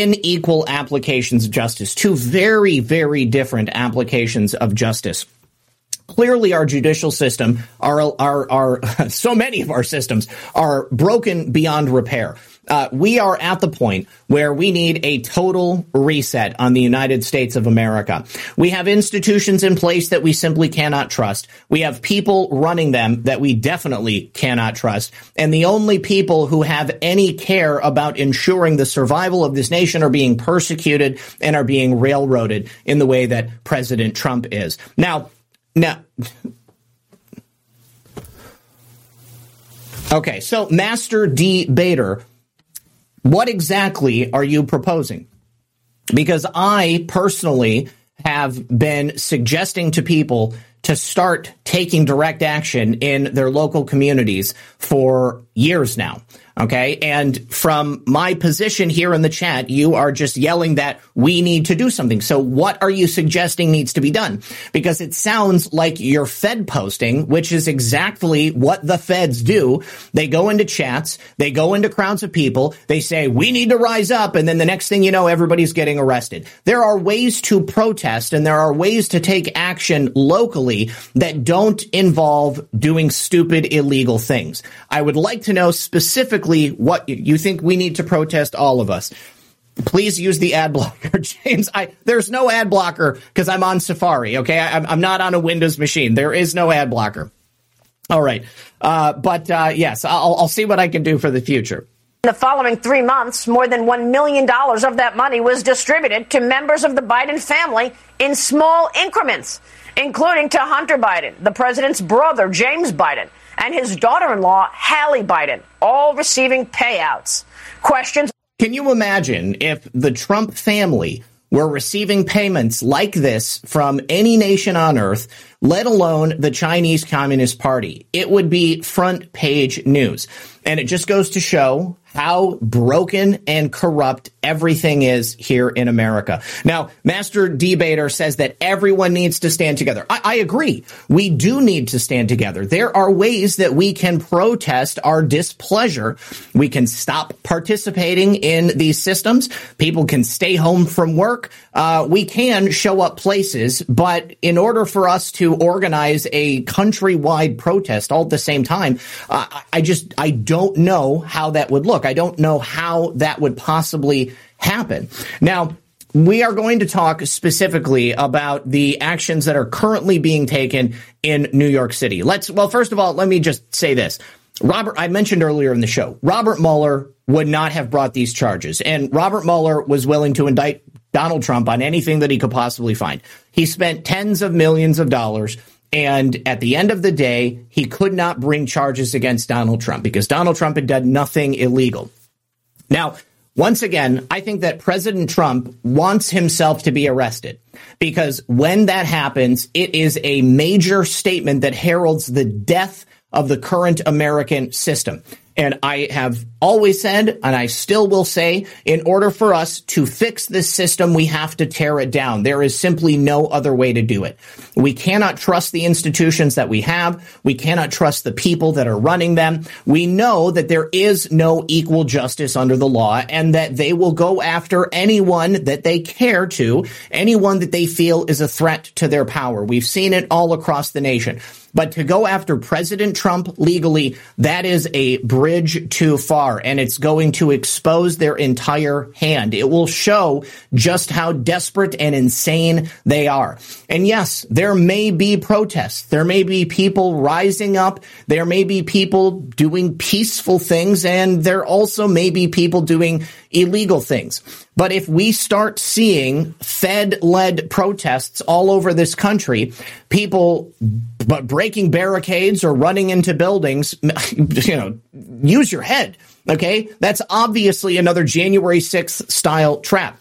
unequal applications of justice, two very, very different applications of justice. Clearly, our judicial system, our, our, our, so many of our systems are broken beyond repair. Uh, we are at the point where we need a total reset on the United States of America. We have institutions in place that we simply cannot trust. We have people running them that we definitely cannot trust. And the only people who have any care about ensuring the survival of this nation are being persecuted and are being railroaded in the way that President Trump is. Now, now, okay, so Master Debater what exactly are you proposing? Because I personally have been suggesting to people to start taking direct action in their local communities for years now. Okay. And from my position here in the chat, you are just yelling that we need to do something. So what are you suggesting needs to be done? Because it sounds like you're Fed posting, which is exactly what the feds do. They go into chats, they go into crowds of people, they say, we need to rise up. And then the next thing you know, everybody's getting arrested. There are ways to protest and there are ways to take action locally that don't involve doing stupid illegal things. I would like to know specifically exactly what you think we need to protest all of us. Please use the ad blocker, James. I there's no ad blocker because I'm on Safari. Okay, I, I'm not on a Windows machine. There is no ad blocker. All right, uh, but uh, yes, I'll, I'll see what I can do for the future. In the following three months, more than $1 million of that money was distributed to members of the Biden family in small increments, including to Hunter Biden, the president's brother, James Biden, and his daughter in law, Hallie Biden, all receiving payouts. Questions. Can you imagine if the Trump family were receiving payments like this from any nation on earth, let alone the Chinese Communist Party? It would be front page news. And it just goes to show how broken and corrupt everything is here in America. Now, Master Debater says that everyone needs to stand together. I, I, agree. We do need to stand together. There are ways that we can protest our displeasure. We can stop participating in these systems. People can stay home from work. Uh, we can show up places, but in order for us to organize a countrywide protest all at the same time, uh, I just, I don't know how that would look. I don't know how that would possibly happen. Now, we are going to talk specifically about the actions that are currently being taken in New York City. Let's, well, first of all, let me just say this. Robert, I mentioned earlier in the show, Robert Mueller would not have brought these charges. And Robert Mueller was willing to indict Donald Trump on anything that he could possibly find. He spent tens of millions of dollars and at the end of the day, he could not bring charges against Donald Trump because Donald Trump had done nothing illegal. Now, once again, I think that President Trump wants himself to be arrested because when that happens, it is a major statement that heralds the death of the current American system. And I have always said, and I still will say, in order for us to fix this system, we have to tear it down. There is simply no other way to do it. We cannot trust the institutions that we have. We cannot trust the people that are running them. We know that there is no equal justice under the law and that they will go after anyone that they care to, anyone that they feel is a threat to their power. We've seen it all across the nation. But to go after President Trump legally, that is a bridge too far and it's going to expose their entire hand. It will show just how desperate and insane they are. And yes, there may be protests. There may be people rising up. There may be people doing peaceful things and there also may be people doing illegal things. But if we start seeing Fed led protests all over this country, people breaking barricades or running into buildings, you know, use your head. Okay. That's obviously another January 6th style trap.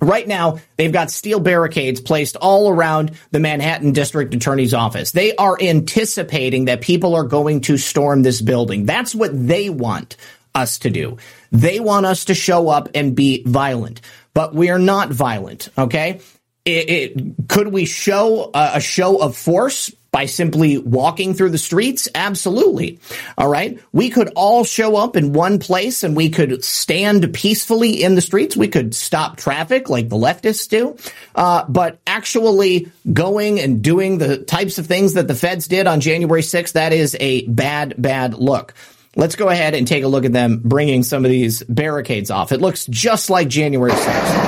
Right now, they've got steel barricades placed all around the Manhattan District Attorney's office. They are anticipating that people are going to storm this building. That's what they want us to do. They want us to show up and be violent, but we are not violent. Okay. It, it, could we show a, a show of force by simply walking through the streets? Absolutely. All right. We could all show up in one place and we could stand peacefully in the streets. We could stop traffic like the leftists do. Uh, but actually going and doing the types of things that the feds did on January 6th, that is a bad, bad look. Let's go ahead and take a look at them bringing some of these barricades off. It looks just like January 6th.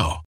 now.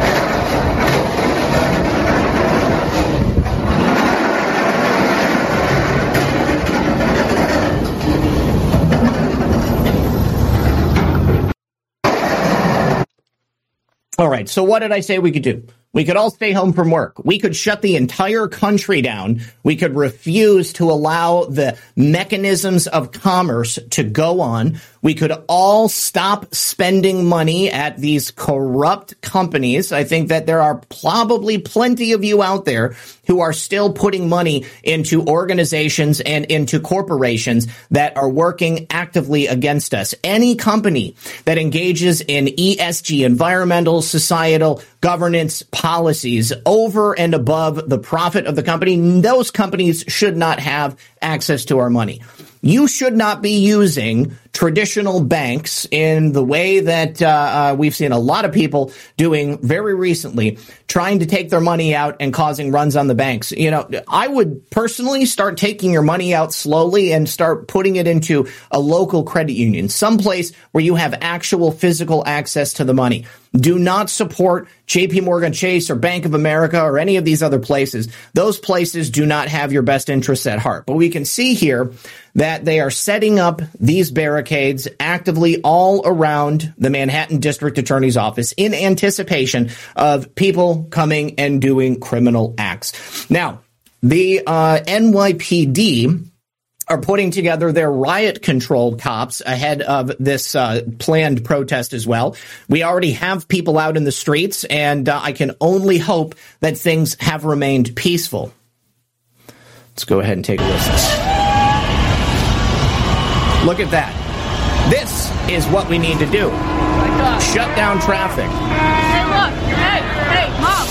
All right. So what did I say we could do? We could all stay home from work. We could shut the entire country down. We could refuse to allow the mechanisms of commerce to go on. We could all stop spending money at these corrupt companies. I think that there are probably plenty of you out there who are still putting money into organizations and into corporations that are working actively against us. Any company that engages in ESG, environmental, societal, governance policies over and above the profit of the company, those companies should not have access to our money. You should not be using traditional banks in the way that uh, uh, we've seen a lot of people doing very recently, trying to take their money out and causing runs on the banks. You know, I would personally start taking your money out slowly and start putting it into a local credit union, someplace where you have actual physical access to the money. Do not support JP Morgan Chase or Bank of America or any of these other places. Those places do not have your best interests at heart. But we can see here that they are setting up these barricades actively all around the Manhattan District Attorney's Office in anticipation of people coming and doing criminal acts. Now, the uh, NYPD are putting together their riot controlled cops ahead of this uh, planned protest as well. We already have people out in the streets, and uh, I can only hope that things have remained peaceful. Let's go ahead and take a listen. Look at that. Is what we need to do. Shut down traffic. Hey, look. Hey, hey, mom.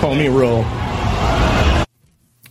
Comey rule.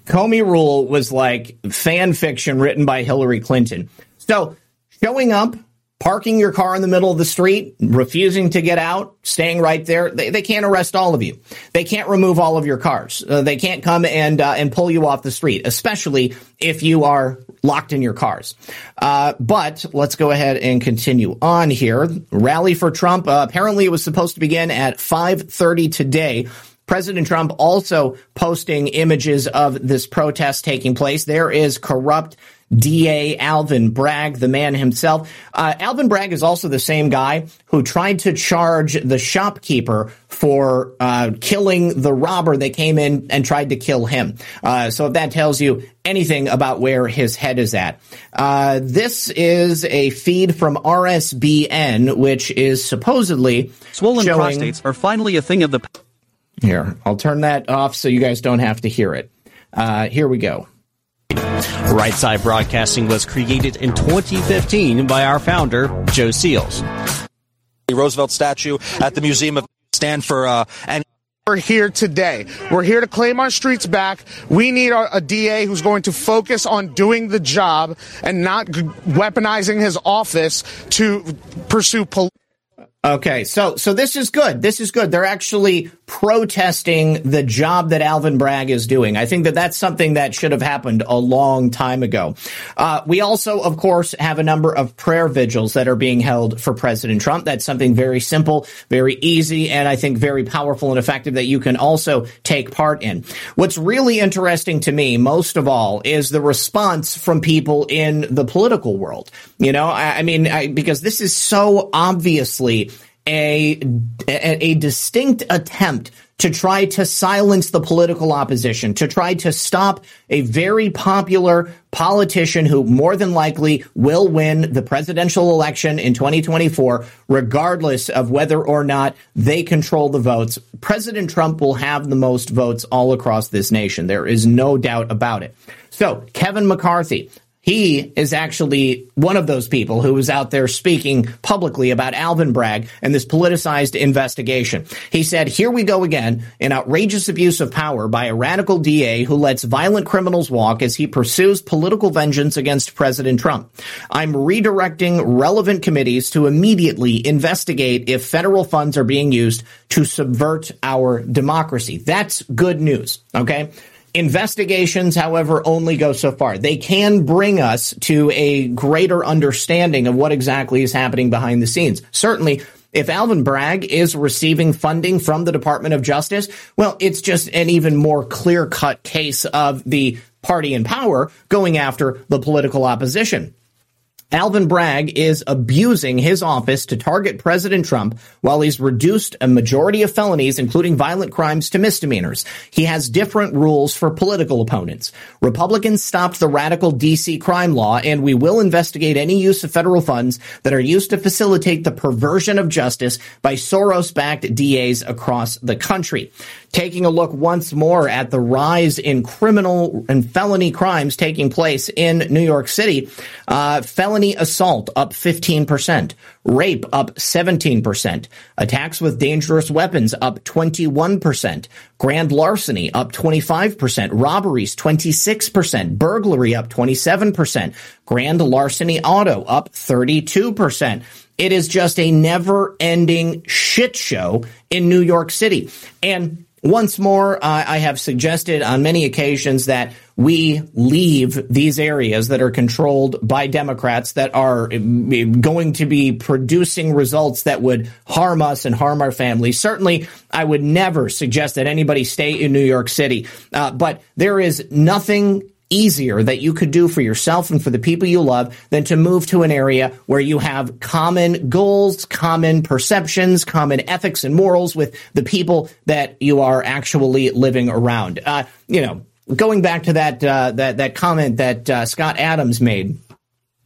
Comey rule was like fan fiction written by Hillary Clinton. So showing up, parking your car in the middle of the street, refusing to get out, staying right there, they, they can't arrest all of you. They can't remove all of your cars. Uh, they can't come and uh, and pull you off the street, especially if you are locked in your cars. Uh, but let's go ahead and continue on here. Rally for Trump. Uh, apparently, it was supposed to begin at 5:30 today. President Trump also posting images of this protest taking place. There is corrupt DA Alvin Bragg, the man himself. Uh, Alvin Bragg is also the same guy who tried to charge the shopkeeper for uh, killing the robber that came in and tried to kill him. Uh, so if that tells you anything about where his head is at. Uh, this is a feed from RSBN, which is supposedly swollen showing, prostates are finally a thing of the. Here, I'll turn that off so you guys don't have to hear it. Uh, here we go. Right Side Broadcasting was created in 2015 by our founder, Joe Seales. The Roosevelt statue at the Museum of stand for uh, and we're here today. We're here to claim our streets back. We need our, a DA who's going to focus on doing the job and not g- weaponizing his office to pursue police. Okay, so so this is good. This is good. They're actually protesting the job that Alvin Bragg is doing. I think that that's something that should have happened a long time ago. Uh, we also, of course, have a number of prayer vigils that are being held for President Trump. That's something very simple, very easy, and I think very powerful and effective that you can also take part in. What's really interesting to me, most of all, is the response from people in the political world. You know, I, I mean, I, because this is so obviously a, a, distinct attempt to try to silence the political opposition, to try to stop a very popular politician who more than likely will win the presidential election in 2024, regardless of whether or not they control the votes. President Trump will have the most votes all across this nation. There is no doubt about it. So, Kevin McCarthy, he is actually one of those people who was out there speaking publicly about Alvin Bragg and this politicized investigation. He said, here we go again, an outrageous abuse of power by a radical DA who lets violent criminals walk as he pursues political vengeance against President Trump. I'm redirecting relevant committees to immediately investigate if federal funds are being used to subvert our democracy. That's good news. Okay. Investigations, however, only go so far. They can bring us to a greater understanding of what exactly is happening behind the scenes. Certainly, if Alvin Bragg is receiving funding from the Department of Justice, well, it's just an even more clear cut case of the party in power going after the political opposition. Alvin Bragg is abusing his office to target President Trump while he's reduced a majority of felonies, including violent crimes, to misdemeanors. He has different rules for political opponents. Republicans stopped the radical DC crime law, and we will investigate any use of federal funds that are used to facilitate the perversion of justice by Soros backed DAs across the country taking a look once more at the rise in criminal and felony crimes taking place in New York City. Uh, felony assault up 15%, rape up 17%, attacks with dangerous weapons up 21%, grand larceny up 25%, robberies 26%, burglary up 27%, grand larceny auto up 32%. It is just a never ending shit show in New York City. And once more, I have suggested on many occasions that we leave these areas that are controlled by Democrats that are uh, going to be producing results that would harm us and harm our families. Certainly, I would never suggest that anybody stay in New York City. Uh, but there is nothing easier that you could do for yourself and for the people you love than to move to an area where you have common goals, common perceptions, common ethics and morals with the people that you are actually living around. Uh, you know, going back to that uh, that that comment that uh, Scott Adams made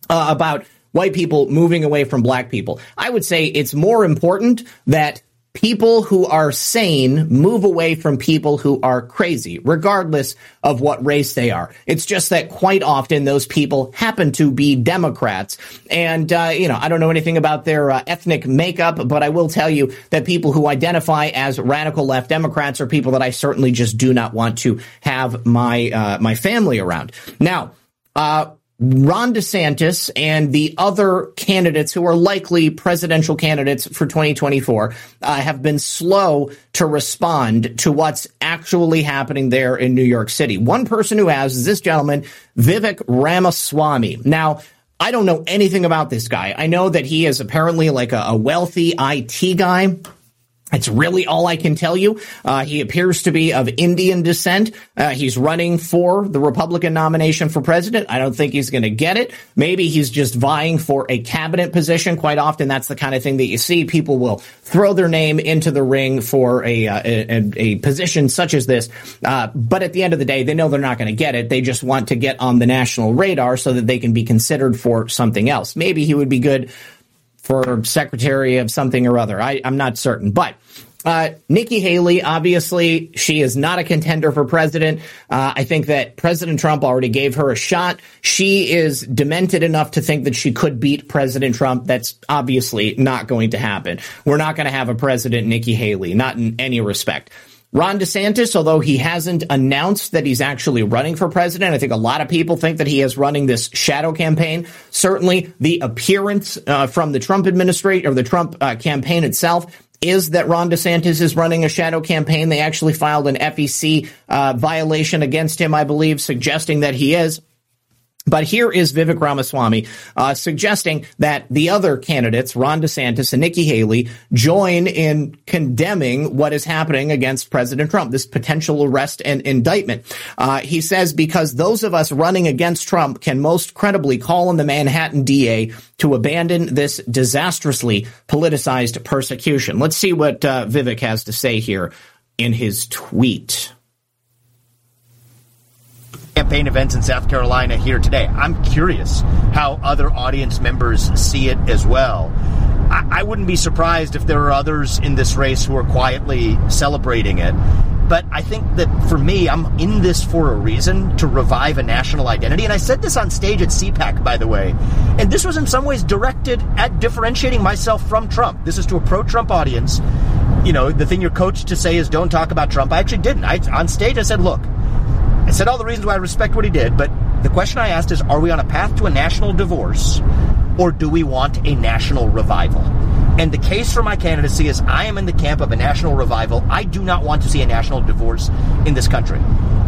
uh, about white people moving away from black people, I would say it's more important that people who are sane move away from people who are crazy, regardless of what race they are. It's just that quite often those people happen to be Democrats. And, uh, you know, I don't know anything about their uh, ethnic makeup, but I will tell you that people who identify as radical left Democrats are people that I certainly just do not want to have my, uh, my family around. Now, uh, Ron DeSantis and the other candidates who are likely presidential candidates for 2024 uh, have been slow to respond to what's actually happening there in New York City. One person who has is this gentleman, Vivek Ramaswamy. Now, I don't know anything about this guy. I know that he is apparently like a, a wealthy IT guy. It's really all I can tell you. Uh, he appears to be of Indian descent. Uh, he's running for the Republican nomination for president. I don't think he's going to get it. Maybe he's just vying for a cabinet position. Quite often, that's the kind of thing that you see. People will throw their name into the ring for a uh, a, a, position such as this. Uh, but at the end of the day, they know they're not going to get it. They just want to get on the national radar so that they can be considered for something else. Maybe he would be good for secretary of something or other. I, am not certain, but. Uh, Nikki Haley, obviously, she is not a contender for president. Uh, I think that President Trump already gave her a shot. She is demented enough to think that she could beat President Trump. That's obviously not going to happen. We're not going to have a president, Nikki Haley, not in any respect. Ron DeSantis, although he hasn't announced that he's actually running for president, I think a lot of people think that he is running this shadow campaign. Certainly, the appearance uh, from the Trump administration or the Trump uh, campaign itself is that Ron DeSantis is running a shadow campaign. They actually filed an FEC uh, violation against him, I believe, suggesting that he is. But here is Vivek Ramaswamy uh, suggesting that the other candidates, Ron DeSantis and Nikki Haley, join in condemning what is happening against President Trump, this potential arrest and indictment. Uh, he says because those of us running against Trump can most credibly call on the Manhattan DA to abandon this disastrously politicized persecution. Let's see what uh, Vivek has to say here in his tweet campaign events in South Carolina here today. I'm curious how other audience members see it as well. I, I wouldn't be surprised if there are others in this race who are quietly celebrating it. But I think that for me, I'm in this for a reason to revive a national identity. And I said this on stage at CPAC, by the way. And this was in some ways directed at differentiating myself from Trump. This is to a pro Trump audience. You know, the thing you're coached to say is don't talk about Trump. I actually didn't. I, on stage, I said, look, I said all the reasons why I respect what he did, but the question I asked is are we on a path to a national divorce or do we want a national revival? And the case for my candidacy is I am in the camp of a national revival. I do not want to see a national divorce in this country.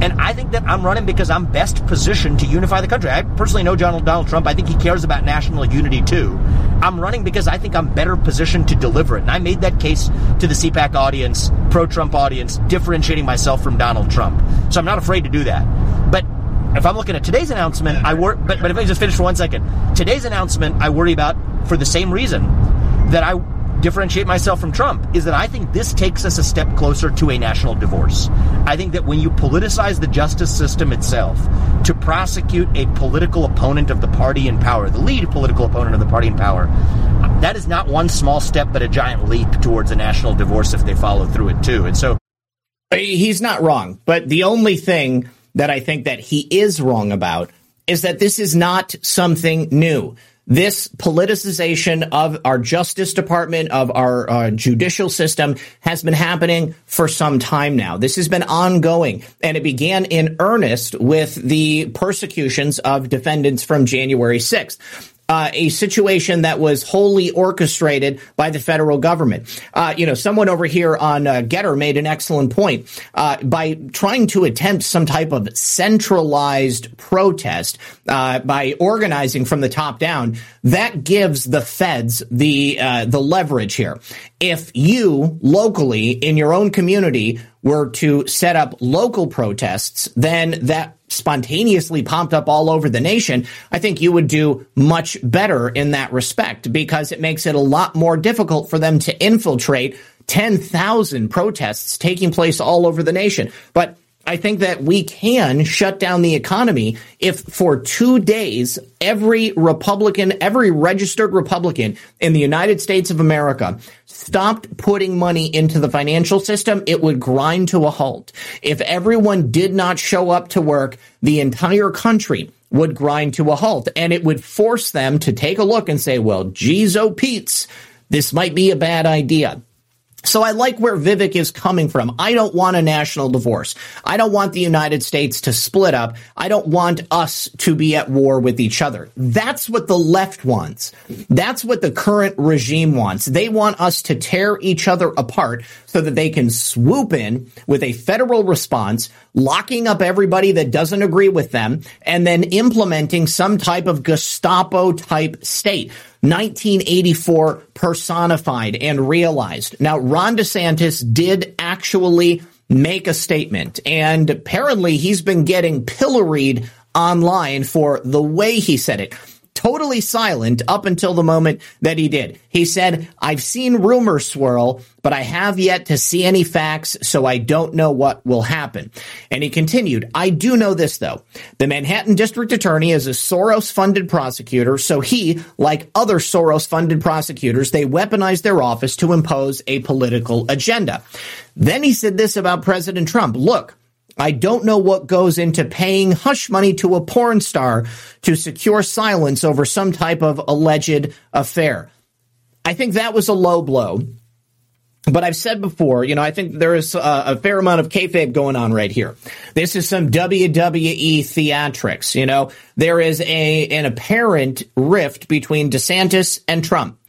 And I think that I'm running because I'm best positioned to unify the country. I personally know Donald, Trump. I think he cares about national unity too. I'm running because I think I'm better positioned to deliver it. And I made that case to the CPAC audience, pro Trump audience, differentiating myself from Donald Trump. So I'm not afraid to do that. But if I'm looking at today's announcement, I worry. But, but if I just finish for one second, today's announcement, I worry about for the same reason that I differentiate myself from Trump is that I think this takes us a step closer to a national divorce. I think that when you politicize the justice system itself to prosecute a political opponent of the party in power, the lead political opponent of the party in power, that is not one small step, but a giant leap towards a national divorce if they follow through it too. And so he's not wrong, but the only thing that I think that he is wrong about is that this is not something new this politicization of our Justice Department, of our uh, judicial system, has been happening for some time now. This has been ongoing, and it began in earnest with the persecutions of defendants from January 6th uh, a situation that was wholly orchestrated by the federal government. Uh, you know, someone over here on uh, Gettr made an excellent point. Uh, by trying to attempt some type of centralized protest uh, by organizing from the top down, that gives the feds the uh, the leverage here. If you locally in your own community were to set up local protests, then that spontaneously popped up all over the nation, I think you would do much better in that respect because it makes it a lot more difficult for them to infiltrate 10,000 protests taking place all over the nation. But I think that we can shut down the economy if for two days, every Republican, every registered Republican in the United States of America stopped putting money into the financial system, it would grind to a halt. If everyone did not show up to work, the entire country would grind to a halt and it would force them to take a look and say, well, geez, oh, Pete's, this might be a bad idea. So I like where Vivek is coming from. I don't want a national divorce. I don't want the United States to split up. I don't want us to be at war with each other. That's what the left wants. That's what the current regime wants. They want us to tear each other apart so that they can swoop in with a federal response, locking up everybody that doesn't agree with them, and then implementing some type of Gestapo type state. 1984 personified and realized. Now, Ron DeSantis did actually make a statement, and apparently he's been getting pilloried online for the way he said it totally silent up until the moment that he did. He said, I've seen rumors swirl, but I have yet to see any facts, so I don't know what will happen. And he continued, I do know this though. The Manhattan District Attorney is a Soros funded prosecutor, so he, like other Soros funded prosecutors, they weaponize their office to impose a political agenda. Then he said this about President Trump. Look, I don't know what goes into paying hush money to a porn star to secure silence over some type of alleged affair. I think that was a low blow. But I've said before, you know, I think there is a, a, fair amount of kayfabe going on right here. This is some WWE theatrics. You know, there is a an apparent rift between DeSantis and Trump.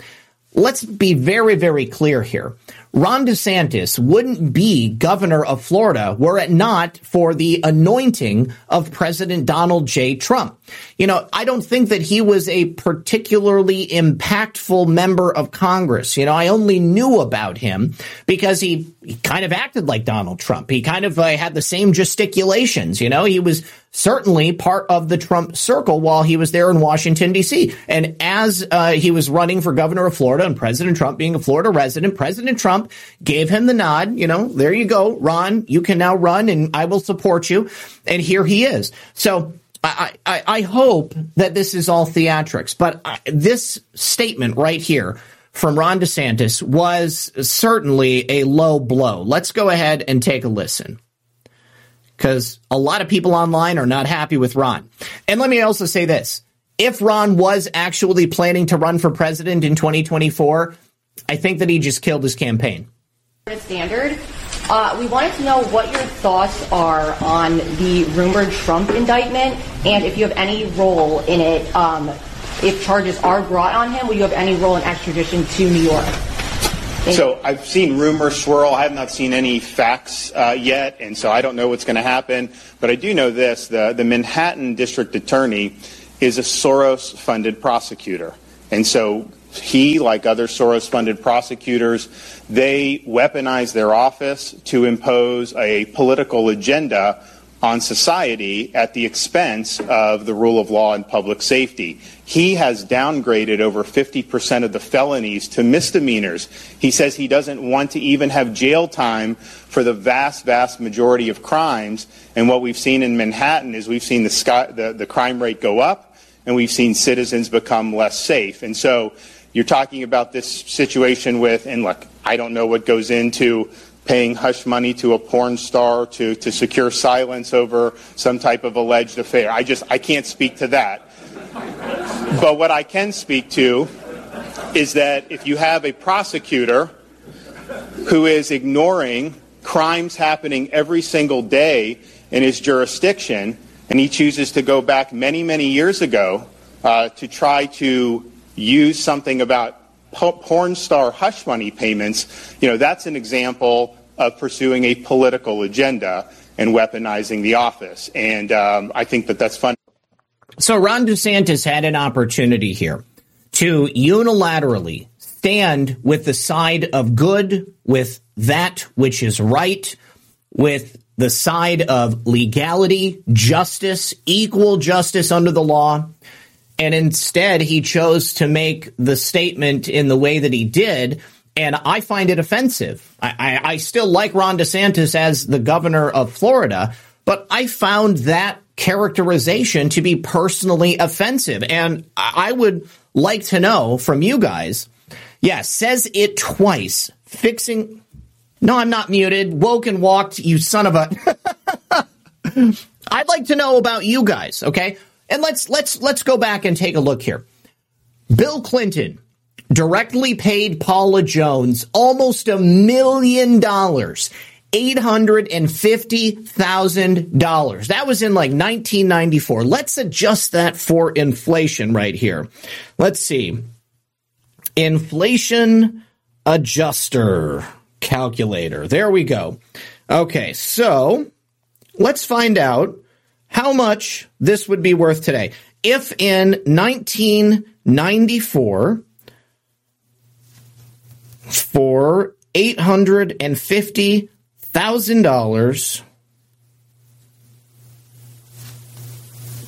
Let's be very, very clear here. Ron DeSantis wouldn't be governor of Florida were it not for the anointing of President Donald J. Trump. You know, I don't think that he was a particularly impactful member of Congress. You know, I only knew about him because he, he kind of acted like Donald Trump. He kind of uh, had the same gesticulations. You know, he was certainly part of the Trump circle while he was there in Washington, D.C. And as uh, he was running for governor of Florida and President Trump being a Florida resident, President Trump gave him the nod. You know, there you go, Ron, you can now run and I will support you. And here he is. So I, I, I hope that this is all theatrics, but I, this statement right here from Ron DeSantis was certainly a low blow. Let's go ahead and take a listen because a lot of people online are not happy with Ron. And let me also say this. If Ron was actually planning to run for president in 2024, I think that he just killed his campaign. Standard. Uh, we wanted to know what your thoughts are on the rumored Trump indictment and if you have any role in it. Um, if charges are brought on him, will you have any role in extradition to New York? So I've seen rumors swirl. I have not seen any facts uh, yet, and so I don't know what's going to happen. But I do know this: the the Manhattan District Attorney is a Soros-funded prosecutor, and so he, like other Soros-funded prosecutors, they weaponize their office to impose a political agenda on society at the expense of the rule of law and public safety. He has downgraded over 50% of the felonies to misdemeanors. He says he doesn't want to even have jail time for the vast, vast majority of crimes. And what we've seen in Manhattan is we've seen the, sky, the, the crime rate go up and we've seen citizens become less safe. And so you're talking about this situation with, and look, I don't know what goes into paying hush money to a porn star to, to secure silence over some type of alleged affair. I just, I can't speak to that. But what I can speak to is that if you have a prosecutor who is ignoring crimes happening every single day in his jurisdiction, and he chooses to go back many, many years ago uh, to try to use something about porn star hush money payments, you know, that's an example of pursuing a political agenda and weaponizing the office. And um, I think that that's fun. So Ron DeSantis had an opportunity here to unilaterally stand with the side of good, with that which is right, with the side of legality, justice, equal justice under the law. And instead, he chose to make the statement in the way that he did and I find it offensive. I, I, I, still like Ron DeSantis as the governor of Florida, but I found that characterization to be personally offensive. And I would like to know from you guys, yeah, says it twice, fixing. No, I'm not muted. Woke and walked, you son of a. I'd like to know about you guys, okay? And let's let's let's go back and take a look here. Bill Clinton directly paid Paula Jones almost a million dollars. $850,000. That was in like 1994. Let's adjust that for inflation right here. Let's see. Inflation adjuster calculator. There we go. Okay, so let's find out how much this would be worth today. If in 1994, for eight hundred and fifty thousand dollars.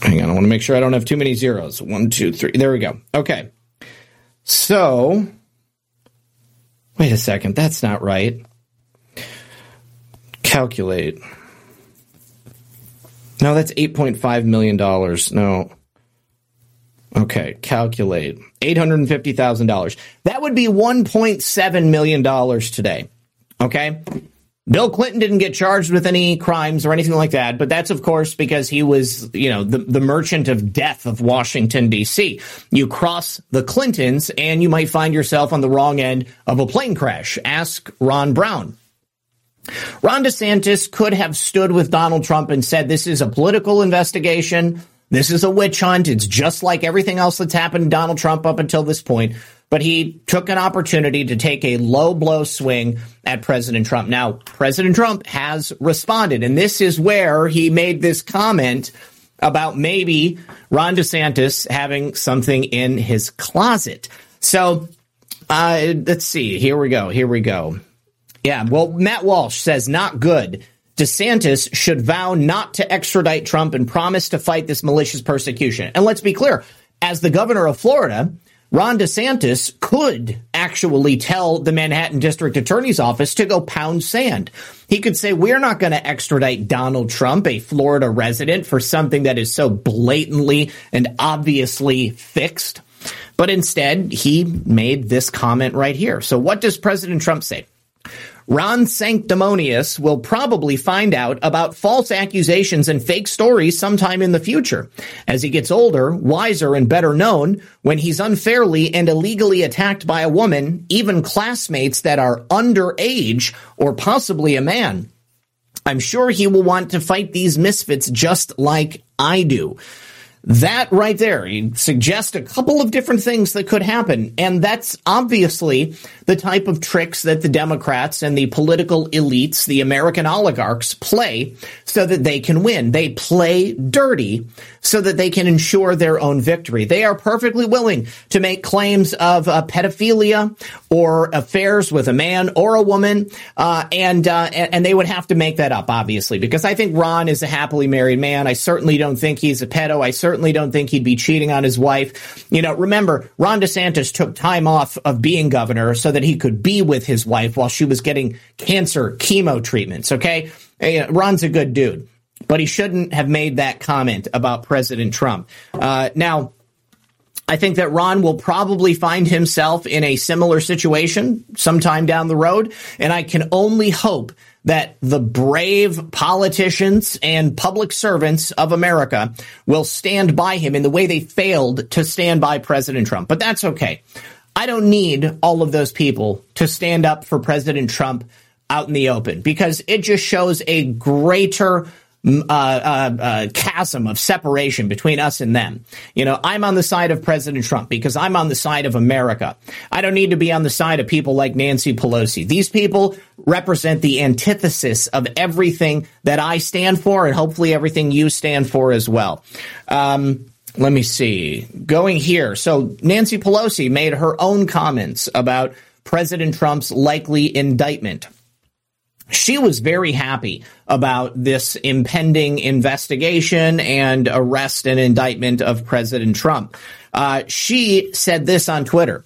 Hang on, I want to make sure I don't have too many zeros. One, two, three. There we go. Okay. So, wait a second. That's not right. Calculate. No, that's $8.5 million. No. Okay, calculate. $850,000. That would be $1.7 million today. Okay? Bill Clinton didn't get charged with any crimes or anything like that, but that's of course because he was, you know, the, the merchant of death of Washington, D.C. You cross the Clintons and you might find yourself on the wrong end of a plane crash. Ask Ron Brown. Ron DeSantis could have stood with Donald Trump and said, this is a political investigation. This is a witch hunt. It's just like everything else that's happened to Donald Trump up until this point. But he took an opportunity to take a low blow swing at President Trump. Now, President Trump has responded, and this is where he made this comment about maybe Ron DeSantis having something in his closet. So, uh, let's see. Here we go. Here we go. Yeah. Well, Matt Walsh says not good. DeSantis should vow not to extradite Trump and promise to fight this malicious persecution. And let's be clear, as the governor of Florida, Ron DeSantis could actually tell the Manhattan District Attorney's Office to go pound sand. He could say, We're not going to extradite Donald Trump, a Florida resident, for something that is so blatantly and obviously fixed. But instead, he made this comment right here. So, what does President Trump say? Ron Sanctimonious will probably find out about false accusations and fake stories sometime in the future. As he gets older, wiser, and better known, when he's unfairly and illegally attacked by a woman, even classmates that are underage or possibly a man. I'm sure he will want to fight these misfits just like I do. That right there he suggests a couple of different things that could happen. And that's obviously the type of tricks that the Democrats and the political elites, the American oligarchs play so that they can win. They play dirty so that they can ensure their own victory. They are perfectly willing to make claims of uh, pedophilia or affairs with a man or a woman, uh, and, uh, and they would have to make that up, obviously, because I think Ron is a happily married man. I certainly don't think he's a pedo. I certainly don't think he'd be cheating on his wife. You know, remember, Ron DeSantis took time off of being governor so that he could be with his wife while she was getting cancer chemo treatments. Okay. Ron's a good dude, but he shouldn't have made that comment about President Trump. Uh, now, I think that Ron will probably find himself in a similar situation sometime down the road. And I can only hope that the brave politicians and public servants of America will stand by him in the way they failed to stand by President Trump. But that's okay. I don't need all of those people to stand up for President Trump out in the open because it just shows a greater uh, uh, uh, chasm of separation between us and them. You know, I'm on the side of President Trump because I'm on the side of America. I don't need to be on the side of people like Nancy Pelosi. These people represent the antithesis of everything that I stand for and hopefully everything you stand for as well. Um, let me see. Going here. So Nancy Pelosi made her own comments about President Trump's likely indictment she was very happy about this impending investigation and arrest and indictment of President Trump. Uh, she said this on Twitter.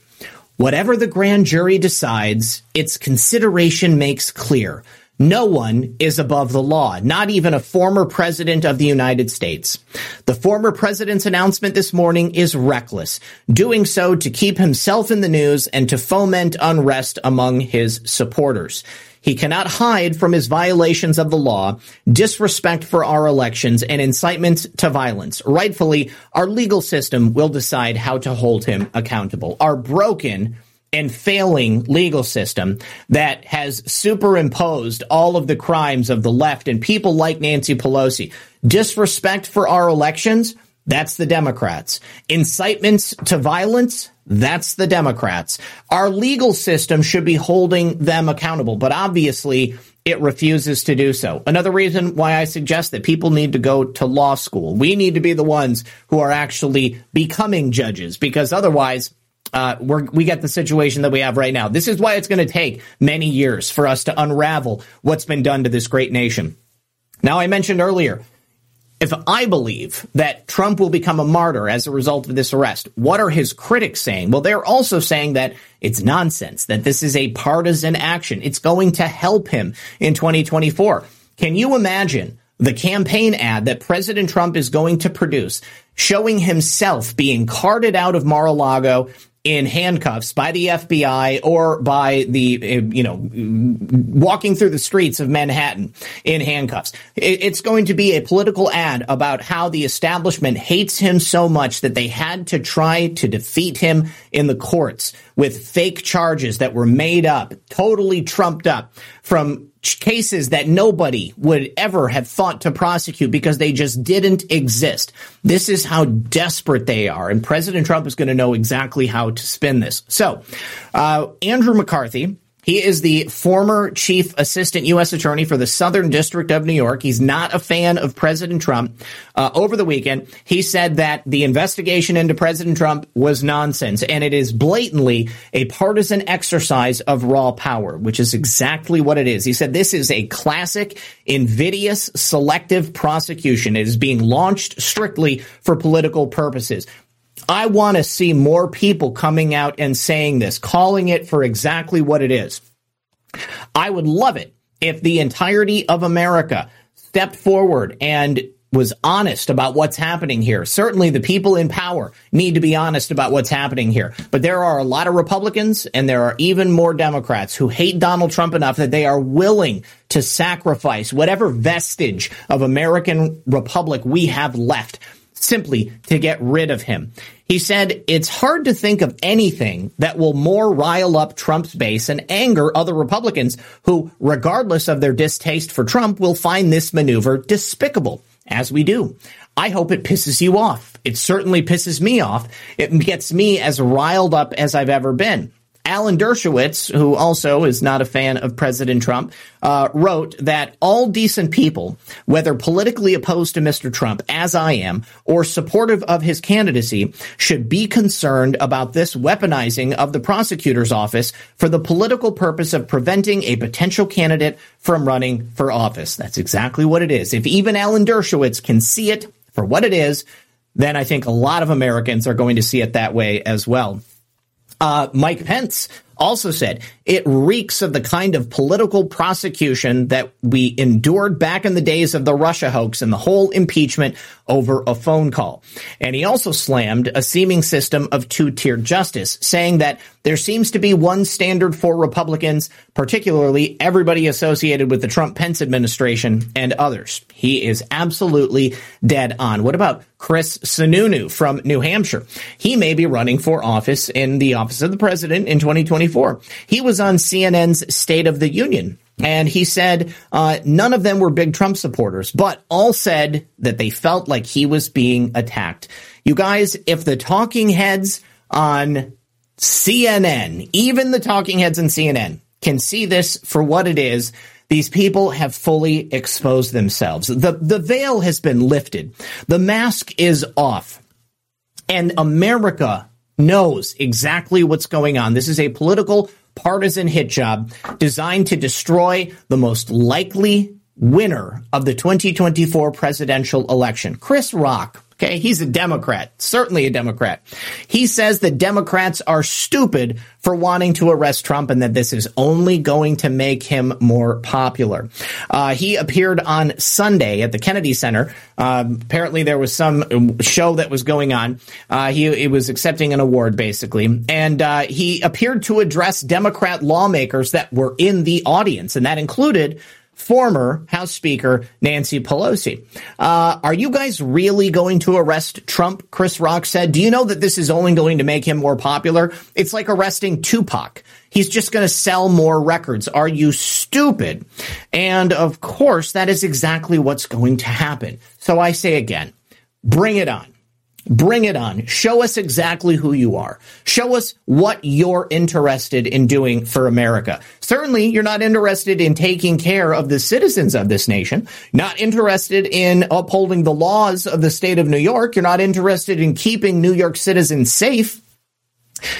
Whatever the grand jury decides, its consideration makes clear. No one is above the law, not even a former president of the United States. The former president's announcement this morning is reckless, doing so to keep himself in the news and to foment unrest among his supporters. He cannot hide from his violations of the law, disrespect for our elections, and incitement to violence. Rightfully, our legal system will decide how to hold him accountable. Our broken and failing legal system that has superimposed all of the crimes of the left and people like Nancy Pelosi. Disrespect for our elections, that's the Democrats. Incitements to violence, that's the Democrats. Our legal system should be holding them accountable, but obviously it refuses to do so. Another reason why I suggest that people need to go to law school. We need to be the ones who are actually becoming judges because otherwise uh, we get the situation that we have right now. This is why it's going to take many years for us to unravel what's been done to this great nation. Now, I mentioned earlier if I believe that Trump will become a martyr as a result of this arrest, what are his critics saying? Well, they're also saying that it's nonsense, that this is a partisan action. It's going to help him in 2024. Can you imagine the campaign ad that President Trump is going to produce showing himself being carted out of Mar-a-Lago in handcuffs by the FBI or by the, you know, walking through the streets of Manhattan in handcuffs. It's going to be a political ad about how the establishment hates him so much that they had to try to defeat him in the courts with fake charges that were made up, totally trumped up from cases that nobody would ever have thought to prosecute because they just didn't exist. This is how desperate they are. And President Trump is going to know exactly how to spin this. So, uh, Andrew McCarthy, he is the former chief assistant U.S. attorney for the Southern District of New York. He's not a fan of President Trump. Uh, over the weekend, he said that the investigation into President Trump was nonsense and it is blatantly a partisan exercise of raw power, which is exactly what it is. He said this is a classic, invidious, selective prosecution. It is being launched strictly for political purposes. I want to see more people coming out and saying this, calling it for exactly what it is. I would love it if the entirety of America stepped forward and was honest about what's happening here. Certainly the people in power need to be honest about what's happening here. But there are a lot of Republicans and there are even more Democrats who hate Donald Trump enough that they are willing to sacrifice whatever vestige of American republic we have left simply to get rid of him. He said it's hard to think of anything that will more rile up Trump's base and anger other Republicans who, regardless of their distaste for Trump, will find this maneuver despicable, as we do. I hope it pisses you off. It certainly pisses me off. It gets me as riled up as I've ever been. Alan Dershowitz, who also is not a fan of President Trump, uh, wrote that all decent people, whether politically opposed to Mr. Trump, as I am, or supportive of his candidacy, should be concerned about this weaponizing of the prosecutor's office for the political purpose of preventing a potential candidate from running for office. That's exactly what it is. If even Alan Dershowitz can see it for what it is, then I think a lot of Americans are going to see it that way as well. Uh, Mike Pence also said it reeks of the kind of political prosecution that we endured back in the days of the Russia hoax and the whole impeachment over a phone call. And he also slammed a seeming system of two-tiered justice, saying that there seems to be one standard for Republicans, particularly everybody associated with the Trump Pence administration and others. He is absolutely dead on. What about Chris Sununu from New Hampshire? He may be running for office in the office of the president in 2024. He was on CNN's State of the Union and he said uh, none of them were big Trump supporters, but all said that they felt like he was being attacked. You guys, if the talking heads on CNN, even the talking heads on CNN, can see this for what it is, these people have fully exposed themselves. The, the veil has been lifted. The mask is off. And America knows exactly what's going on. This is a political partisan hit job designed to destroy the most likely winner of the 2024 presidential election, Chris Rock. Okay, he's a Democrat, certainly a Democrat. He says that Democrats are stupid for wanting to arrest Trump and that this is only going to make him more popular. Uh, he appeared on Sunday at the Kennedy Center. Uh, apparently, there was some show that was going on. Uh, he, he, was accepting an award, basically, and uh, he appeared to address Democrat lawmakers that were in the audience, and that included former House Speaker Nancy Pelosi. Uh, are you guys really going to arrest Trump? Chris Rock said. Do you know that this is only going to make him more popular? It's like arresting Tupac. He's just going to sell more records. Are you stupid? And of course, that is exactly what's going to happen. So I say again, bring it on. Bring it on. Show us exactly who you are. Show us what you're interested in doing for America. Certainly, you're not interested in taking care of the citizens of this nation, not interested in upholding the laws of the state of New York. You're not interested in keeping New York citizens safe.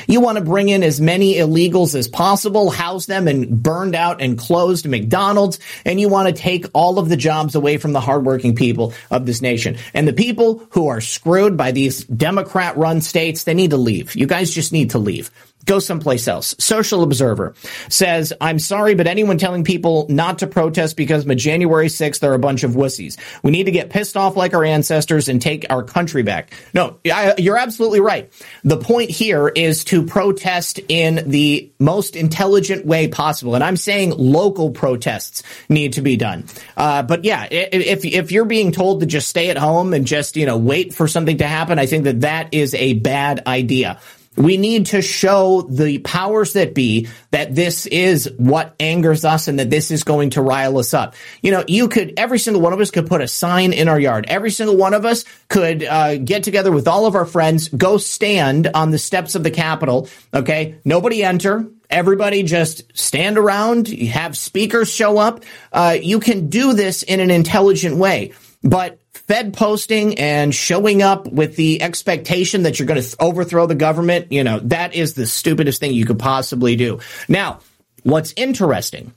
You want to bring in as many illegals as possible, house them in burned out and closed McDonald's, and you want to take all of the jobs away from the hardworking people of this nation. And the people who are screwed by these Democrat run states, they need to leave. You guys just need to leave go someplace else. Social Observer says, I'm sorry, but anyone telling people not to protest because of January 6th, they're a bunch of wussies. We need to get pissed off like our ancestors and take our country back. No, I, you're absolutely right. The point here is to protest in the most intelligent way possible. And I'm saying local protests need to be done. Uh, but yeah, if, if you're being told to just stay at home and just, you know, wait for something to happen, I think that that is a bad idea. We need to show the powers that be that this is what angers us and that this is going to rile us up. You know, you could, every single one of us could put a sign in our yard. Every single one of us could uh, get together with all of our friends, go stand on the steps of the Capitol. Okay. Nobody enter. Everybody just stand around, have speakers show up. Uh, you can do this in an intelligent way. But Fed posting and showing up with the expectation that you're going to th- overthrow the government, you know, that is the stupidest thing you could possibly do. Now, what's interesting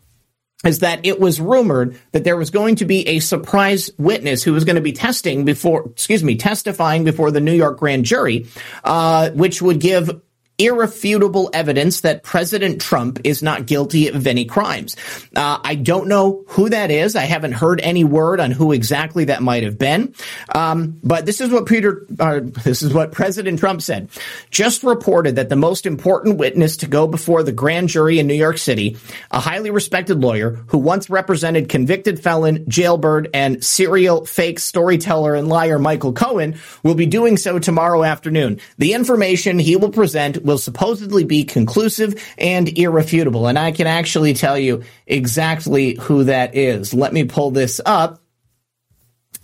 is that it was rumored that there was going to be a surprise witness who was going to be testing before, excuse me, testifying before the New York grand jury, uh, which would give irrefutable evidence that President Trump is not guilty of any crimes. Uh, I don't know who that is. I haven't heard any word on who exactly that might have been. Um, but this is what Peter, uh, this is what President Trump said. Just reported that the most important witness to go before the grand jury in New York City, a highly respected lawyer who once represented convicted felon, jailbird, and serial fake storyteller and liar Michael Cohen, will be doing so tomorrow afternoon. The information he will present will supposedly be conclusive and irrefutable. And I can actually tell you exactly who that is. Let me pull this up.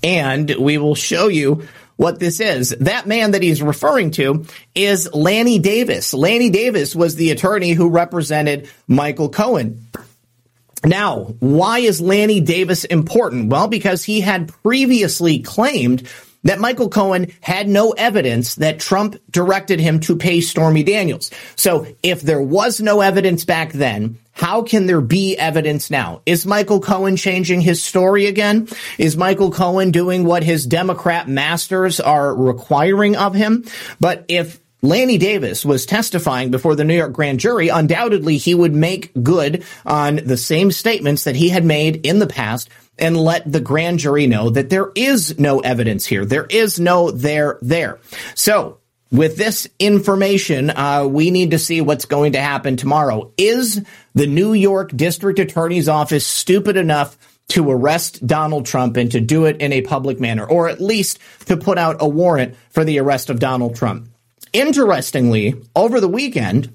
And we will show you what this is. That man that he's referring to is Lanny Davis. Lanny Davis was the attorney who represented Michael Cohen. Now, why is Lanny Davis important? Well, because he had previously claimed that Michael Cohen had no evidence that Trump directed him to pay Stormy Daniels. So if there was no evidence back then, how can there be evidence now? Is Michael Cohen changing his story again? Is Michael Cohen doing what his Democrat masters are requiring of him? But if Lanny Davis was testifying before the New York grand jury, undoubtedly he would make good on the same statements that he had made in the past and let the grand jury know that there is no evidence here. There is no there there. So with this information, uh, we need to see what's going to happen tomorrow. Is the New York District Attorney's Office stupid enough to arrest Donald Trump and to do it in a public manner, or at least to put out a warrant for the arrest of Donald Trump? Interestingly, over the weekend,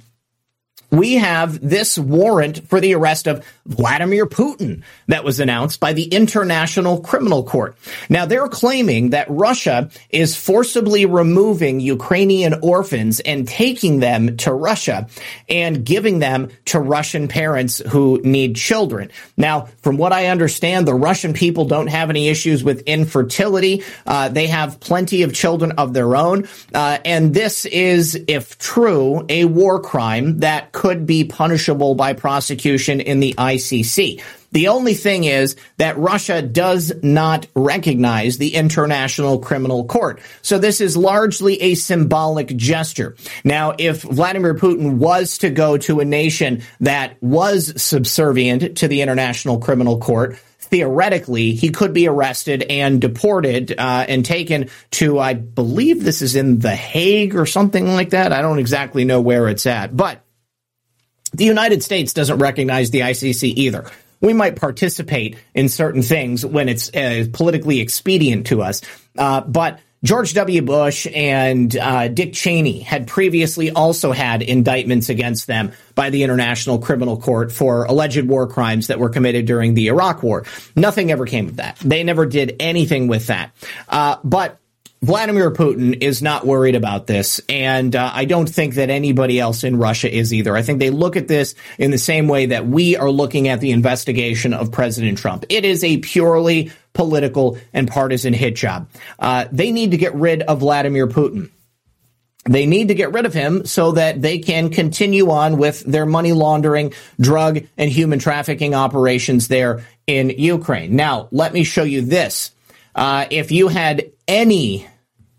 we have this warrant for the arrest of Vladimir Putin that was announced by the International Criminal Court. Now they're claiming that Russia is forcibly removing Ukrainian orphans and taking them to Russia and giving them to Russian parents who need children. Now, from what I understand, the Russian people don't have any issues with infertility. Uh, they have plenty of children of their own. Uh, and this is, if true, a war crime that could be punishable by prosecution in the ICC. The only thing is that Russia does not recognize the International Criminal Court. So this is largely a symbolic gesture. Now, if Vladimir Putin was to go to a nation that was subservient to the International Criminal Court, theoretically, he could be arrested and deported uh, and taken to, I believe this is in The Hague or something like that. I don't exactly know where it's at, but the United States doesn't recognize the ICC either. We might participate in certain things when it's uh, politically expedient to us, uh, but George W. Bush and uh, Dick Cheney had previously also had indictments against them by the International Criminal Court for alleged war crimes that were committed during the Iraq War. Nothing ever came of that. They never did anything with that. Uh, but Vladimir Putin is not worried about this, and uh, I don't think that anybody else in Russia is either. I think they look at this in the same way that we are looking at the investigation of President Trump. It is a purely political and partisan hit job. Uh, they need to get rid of Vladimir Putin. They need to get rid of him so that they can continue on with their money laundering, drug, and human trafficking operations there in Ukraine. Now, let me show you this. Uh, if you had any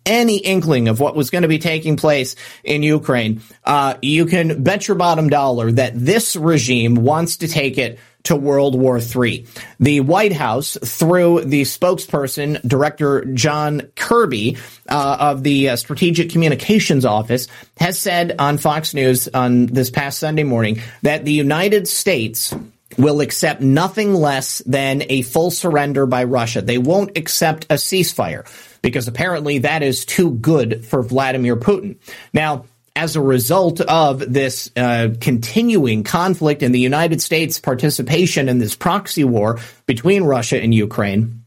any inkling of what was going to be taking place in Ukraine, uh, you can bet your bottom dollar that this regime wants to take it to World War III. The White House, through the spokesperson, Director John Kirby uh, of the uh, Strategic Communications Office, has said on Fox News on this past Sunday morning that the United States will accept nothing less than a full surrender by Russia. They won't accept a ceasefire because apparently that is too good for Vladimir Putin. Now, as a result of this uh, continuing conflict and the United States' participation in this proxy war between Russia and Ukraine,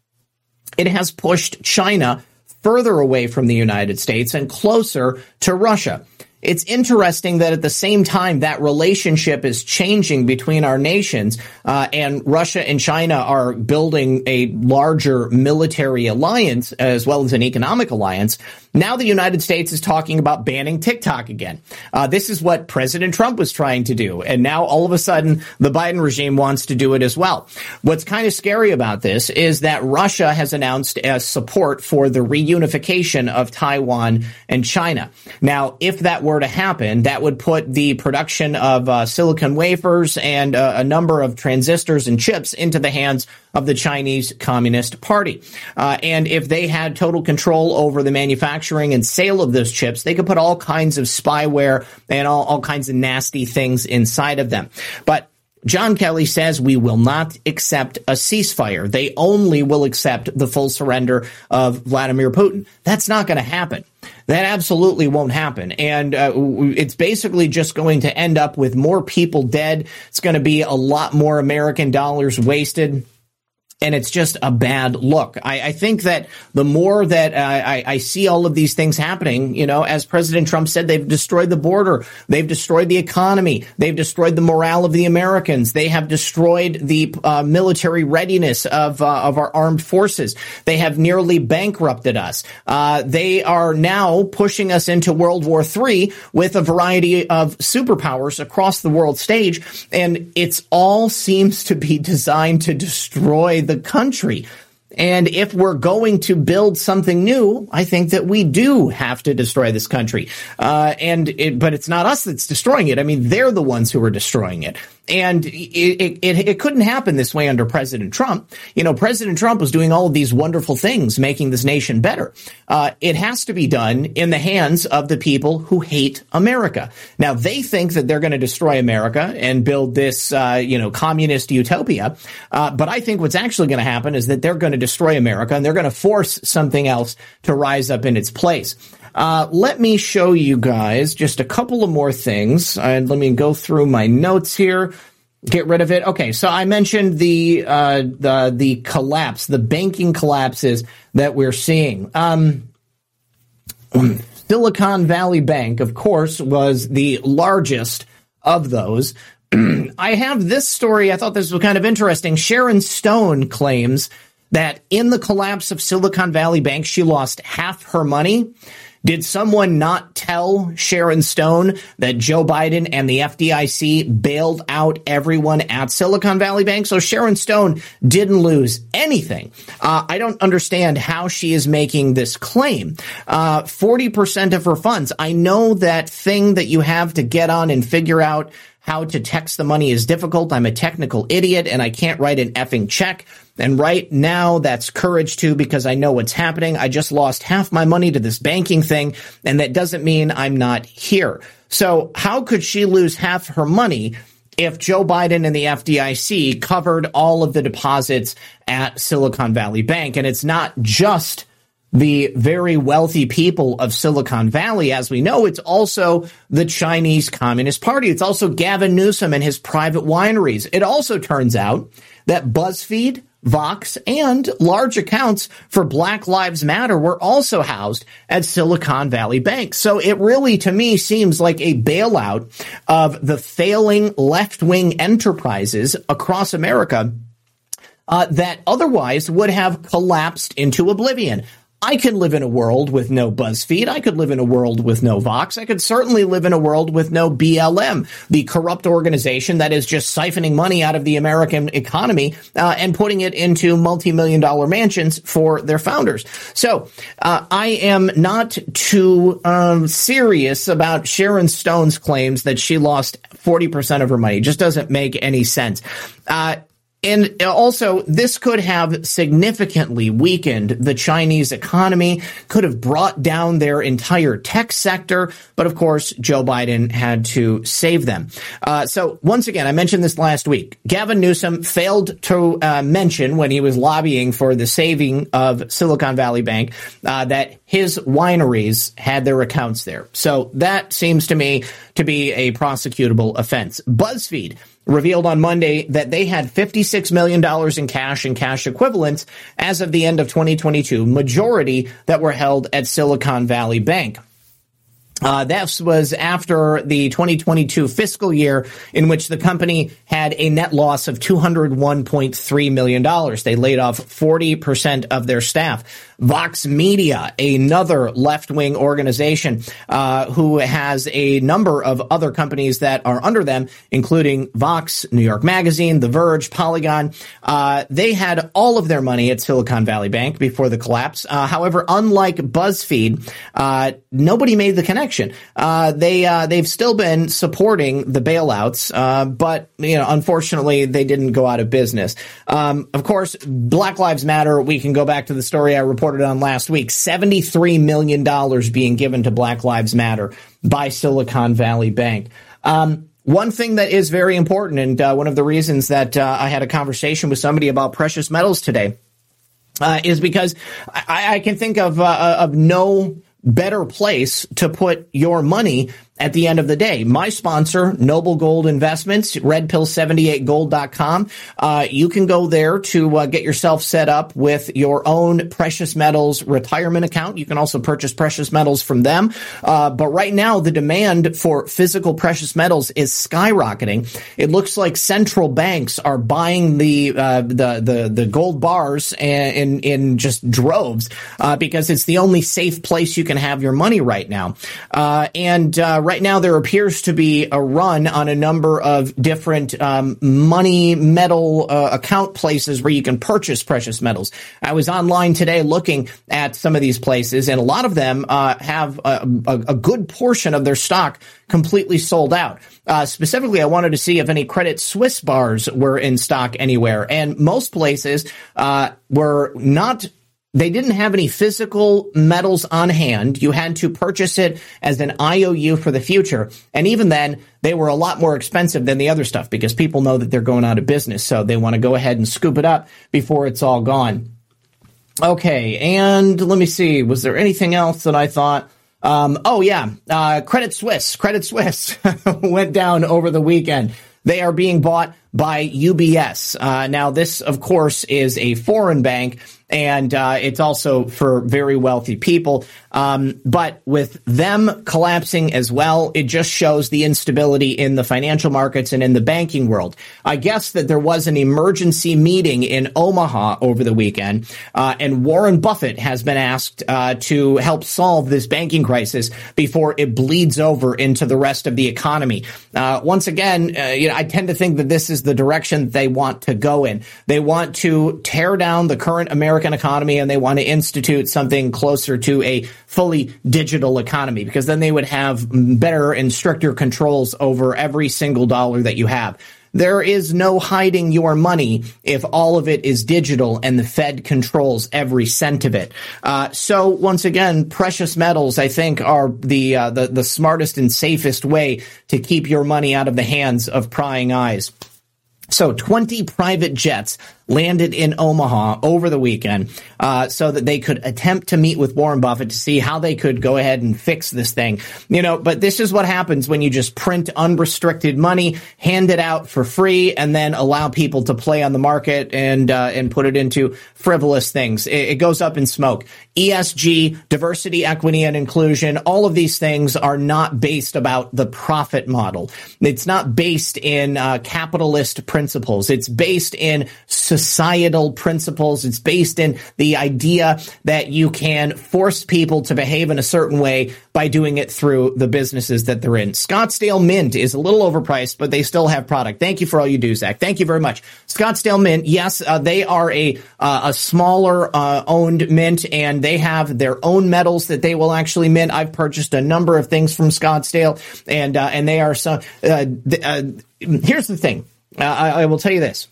it has pushed China further away from the United States and closer to Russia. It's interesting that at the same time that relationship is changing between our nations, uh, and Russia and China are building a larger military alliance as well as an economic alliance. Now the United States is talking about banning TikTok again. Uh, this is what President Trump was trying to do. And now all of a sudden the Biden regime wants to do it as well. What's kind of scary about this is that Russia has announced as support for the reunification of Taiwan and China. Now, if that were to happen, that would put the production of uh, silicon wafers and uh, a number of transistors and chips into the hands of the Chinese Communist Party. Uh, and if they had total control over the manufacturing and sale of those chips, they could put all kinds of spyware and all, all kinds of nasty things inside of them. But John Kelly says we will not accept a ceasefire. They only will accept the full surrender of Vladimir Putin. That's not going to happen. That absolutely won't happen. And uh, it's basically just going to end up with more people dead. It's going to be a lot more American dollars wasted and it's just a bad look. I, I think that the more that uh, I, I, see all of these things happening, you know, as President Trump said, they've destroyed the border, they've destroyed the economy, they've destroyed the morale of the Americans, they have destroyed the uh, military readiness of uh, of our armed forces, they have nearly bankrupted us. Uh, they are now pushing us into World War III with a variety of superpowers across the world stage, and it's all seems to be designed to destroy the the country. And if we're going to build something new, I think that we do have to destroy this country. Uh, and it, but it's not us that's destroying it. I mean, they're the ones who are destroying it. And it, it, it, couldn't happen this way under President Trump. You know, President Trump was doing all of these wonderful things, making this nation better. Uh, it has to be done in the hands of the people who hate America. Now, they think that they're going to destroy America and build this, uh, you know, communist utopia. Uh, but I think what's actually going to happen is that they're going to destroy America and they're going to force something else to rise up in its place. Uh, let me show you guys just a couple of more things. Let me go through my notes here. Get rid of it. Okay, so I mentioned the uh, the the collapse, the banking collapses that we're seeing. Um, Silicon Valley Bank, of course, was the largest of those. I have this story. I thought this was kind of interesting. Sharon Stone claims that in the collapse of Silicon Valley Bank, she lost half her money. Did someone not tell Sharon Stone that Joe Biden and the FDIC bailed out everyone at Silicon Valley Bank? So Sharon Stone didn't lose anything. Uh, I don't understand how she is making this claim. Uh, 40% of her funds. I know that thing that you have to get on and figure out how to text the money is difficult. I'm a technical idiot and I can't write an effing check. And right now, that's courage too, because I know what's happening. I just lost half my money to this banking thing, and that doesn't mean I'm not here. So how could she lose half her money if Joe Biden and the FDIC covered all of the deposits at Silicon Valley Bank? And it's not just the very wealthy people of Silicon Valley. As we know, it's also the Chinese Communist Party. It's also Gavin Newsom and his private wineries. It also turns out that BuzzFeed, Vox, and large accounts for Black Lives Matter were also housed at Silicon Valley Bank. So it really, to me, seems like a bailout of the failing left-wing enterprises across America uh, that otherwise would have collapsed into oblivion. I can live in a world with no BuzzFeed. I could live in a world with no Vox. I could certainly live in a world with no BLM, the corrupt organization that is just siphoning money out of the American economy uh, and putting it into multi-million dollar mansions for their founders. So uh, I am not too um, serious about Sharon Stone's claims that she lost 40% of her money. It just doesn't make any sense. Uh, and also, this could have significantly weakened the Chinese economy, could have brought down their entire tech sector. But of course, Joe Biden had to save them. Uh, so once again, I mentioned this last week. Gavin Newsom failed to uh, mention when he was lobbying for the saving of Silicon Valley Bank uh, that his wineries had their accounts there. So that seems to me to be a prosecutable offense. BuzzFeed revealed on Monday that they had $56 million in cash and cash equivalents as of the end of 2022, majority that were held at Silicon Valley Bank. Uh, this was after the 2022 fiscal year in which the company had a net loss of $201.3 million. They laid off 40% of their staff. Vox Media, another left-wing organization uh, who has a number of other companies that are under them, including Vox, New York Magazine, The Verge, Polygon. Uh, they had all of their money at Silicon Valley Bank before the collapse. Uh, however, unlike BuzzFeed, uh, nobody made the connection. Uh, they uh, they've still been supporting the bailouts, but you know, unfortunately, they didn't go out of business. Um, of course, Black Lives Matter. We can go back to the story I reported reported on last week $73 million being given to Black Lives Matter by Silicon Valley Bank. Um, one thing that is very important, and uh, one of the reasons that uh, I had a conversation with somebody about precious metals today, uh, is because I, I, can think of uh, of no better place to put your money at the end of the day. My sponsor, Noble Gold Investments, redpill78gold.com. Uh, you can go there to uh, get yourself set up with your own precious metals retirement account. You can also purchase precious metals from them. Uh, but right now, the demand for physical precious metals is skyrocketing. It looks like central banks are buying the uh, the, the the gold bars in in just droves uh, because it's the only safe place you can have your money right now. Uh, and uh, right now, there appears to be a run on a number of different um, money metal uh, account places where you can purchase precious metals. I was online today looking at some of these places, and a lot of them uh, have a, a, a good portion of their stock completely sold out. Uh, specifically, I wanted to see if any Credit Swiss bars were in stock anywhere, and most places uh, were not. They didn't have any physical metals on hand. You had to purchase it as an IOU for the future, and even then, they were a lot more expensive than the other stuff because people know that they're going out of business, so they want to go ahead and scoop it up before it's all gone. Okay, and let me see. Was there anything else that I thought? Um, oh yeah, uh, Credit Suisse. Credit Suisse went down over the weekend. They are being bought by UBS. Uh, now, this, of course, is a foreign bank, and uh, it's also for very wealthy people. Um, but with them collapsing as well, it just shows the instability in the financial markets and in the banking world. I guess that there was an emergency meeting in Omaha over the weekend, uh, and Warren Buffett has been asked uh, to help solve this banking crisis before it bleeds over into the rest of the economy. Uh, once again, uh, you know, I tend to think that this is the direction they want to go in. They want to tear down the current American economy and they want to institute something closer to a fully digital economy because then they would have better and stricter controls over every single dollar that you have. There is no hiding your money if all of it is digital and the Fed controls every cent of it. Uh, so once again, precious metals, I think, are the, uh, the the smartest and safest way to keep your money out of the hands of prying eyes. So 20 private jets landed in Omaha over the weekend uh, so that they could attempt to meet with Warren Buffett to see how they could go ahead and fix this thing. You know, but this is what happens when you just print unrestricted money, hand it out for free, and then allow people to play on the market and uh, and put it into frivolous things. It, it goes up in smoke. ESG, diversity, equity, and inclusion, all of these things are not based about the profit model. It's not based in uh, capitalist principles. It's based in societal principles. It's based in the idea that you can force people to behave in a certain way by doing it through the businesses that they're in. Scottsdale Mint is a little overpriced, but they still have product. Thank you for all you do, Zak. Thank you very much. Scottsdale Mint, yes, uh, they are a uh, a smaller uh, owned mint, and they have their own metals that they will actually mint. I've purchased a number of things from Scottsdale, and uh, and they are so. Uh, th- uh, here's the thing. I, I will tell you this.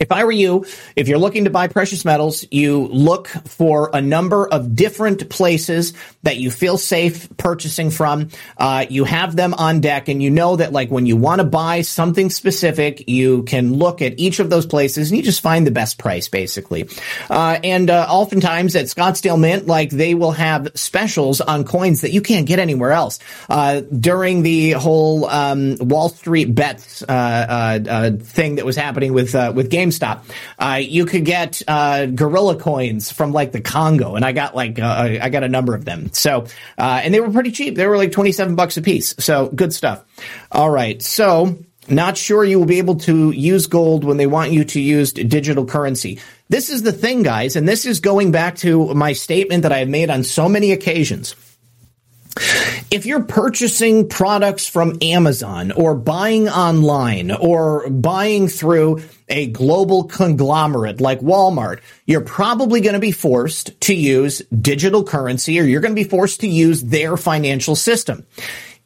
If I were you, if you're looking to buy precious metals, you look for a number of different places that you feel safe purchasing from. Uh, you have them on deck, and you know that, like, when you want to buy something specific, you can look at each of those places and you just find the best price, basically. Uh, and uh, oftentimes at Scottsdale Mint, like, they will have specials on coins that you can't get anywhere else. Uh, during the whole um, Wall Street bets uh, uh, thing that was happening with with Game GameStop. Uh, you could get uh, gorilla coins from like the Congo, and I got like uh, I got a number of them. So uh, and they were pretty cheap. They were like twenty seven bucks a piece. So good stuff. All right, so. Not sure you will be able to use gold when they want you to use digital currency. This is the thing, guys, and this is going back to my statement that I have made on so many occasions. If you're purchasing products from Amazon or buying online or buying through a global conglomerate like Walmart, you're probably going to be forced to use digital currency or you're going to be forced to use their financial system.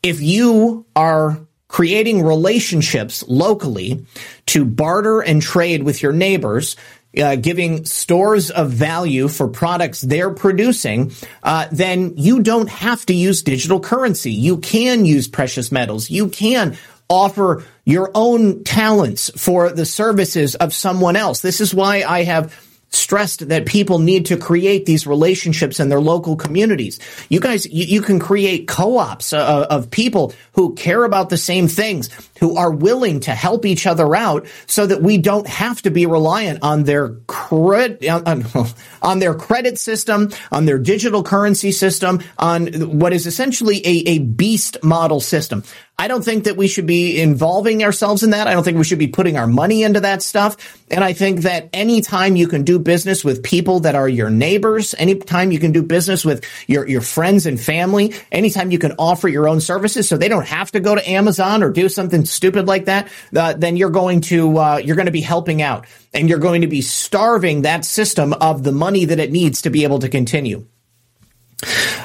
If you are creating relationships locally to barter and trade with your neighbors, uh, giving stores of value for products they're producing, uh, then you don't have to use digital currency. You can use precious metals. You can offer your own talents for the services of someone else. This is why I have stressed that people need to create these relationships in their local communities. You guys, you, you can create co-ops uh, of people who care about the same things, who are willing to help each other out so that we don't have to be reliant on their credit, on, on their credit system, on their digital currency system, on what is essentially a, a beast model system. I don't think that we should be involving ourselves in that. I don't think we should be putting our money into that stuff. And I think that anytime you can do business with people that are your neighbors, anytime you can do business with your, your friends and family, anytime you can offer your own services so they don't have to go to Amazon or do something stupid like that, uh, then you're going to, uh, you're going to be helping out and you're going to be starving that system of the money that it needs to be able to continue.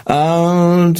Uh,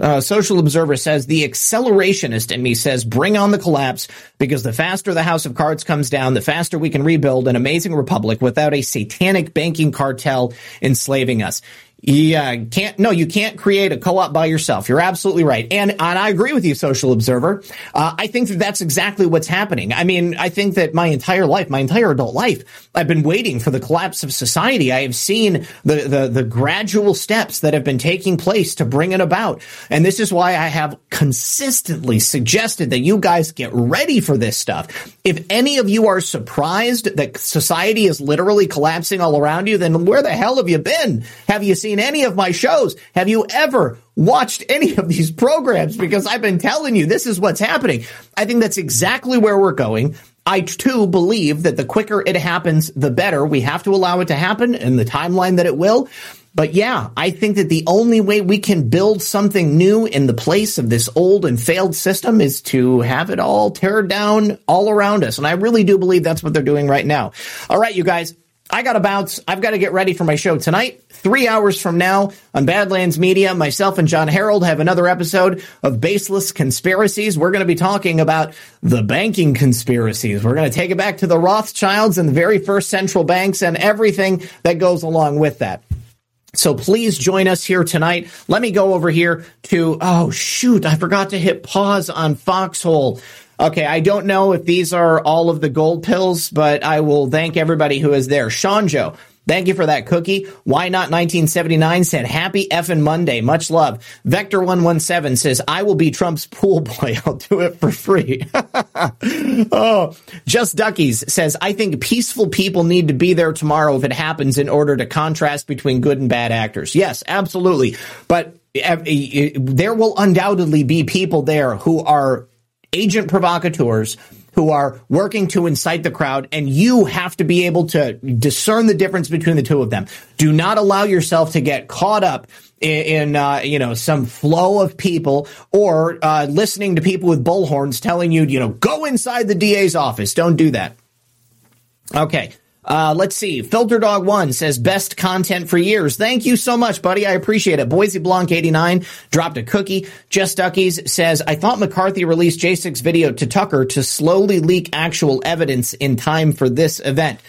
uh, Social Observer says the accelerationist in me says bring on the collapse because the faster the House of Cards comes down, the faster we can rebuild an amazing republic without a satanic banking cartel enslaving us. Yeah, can't. No, you can't create a co-op by yourself. You're absolutely right, and and I agree with you, Social Observer. Uh, I think that that's exactly what's happening. I mean, I think that my entire life, my entire adult life, I've been waiting for the collapse of society. I have seen the the, the gradual steps that have been taking place to bring it about, and this is why I have consistently suggested that you guys get ready for this stuff. If any of you are surprised that society is literally collapsing all around you, then where the hell have you been? Have you seen any of my shows? Have you ever watched any of these programs? Because I've been telling you this is what's happening. I think that's exactly where we're going. I too believe that the quicker it happens, the better. We have to allow it to happen in the timeline that it will. But yeah, I think that the only way we can build something new in the place of this old and failed system is to have it all tear down all around us. And I really do believe that's what they're doing right now. All right, you guys. I got to bounce. I've got to get ready for my show tonight. Three hours from now on Badlands Media, myself and Jon Herold have another episode of Baseless Conspiracies. We're going to be talking about the banking conspiracies. We're going to take it back to the Rothschilds and the very first central banks and everything that goes along with that. So please join us here tonight. Let me go over here to, oh shoot, I forgot to hit pause on Foxhole. Okay, I don't know if these are all of the gold pills, but I will thank everybody who is there. Sean Joe, Thank you for that cookie. Why not 1979 said happy effing Monday. Much love. Vector 117 says I will be Trump's pool boy. I'll do it for free. oh, just duckies says I think peaceful people need to be there tomorrow if it happens in order to contrast between good and bad actors. Yes, absolutely. But uh, there will undoubtedly be people there who are agent provocateurs who are working to incite the crowd, and you have to be able to discern the difference between the two of them. Do not allow yourself to get caught up in, in uh, you know some flow of people or uh, listening to people with bullhorns telling you you know go inside the DA's office. Don't do that. Okay. Uh, let's see. Filter Dog One says best content for years. Thank you so much, buddy. I appreciate it. Boise Blanc 89 dropped a cookie. Just Duckies says, I thought McCarthy released J6 video to Tucker to slowly leak actual evidence in time for this event.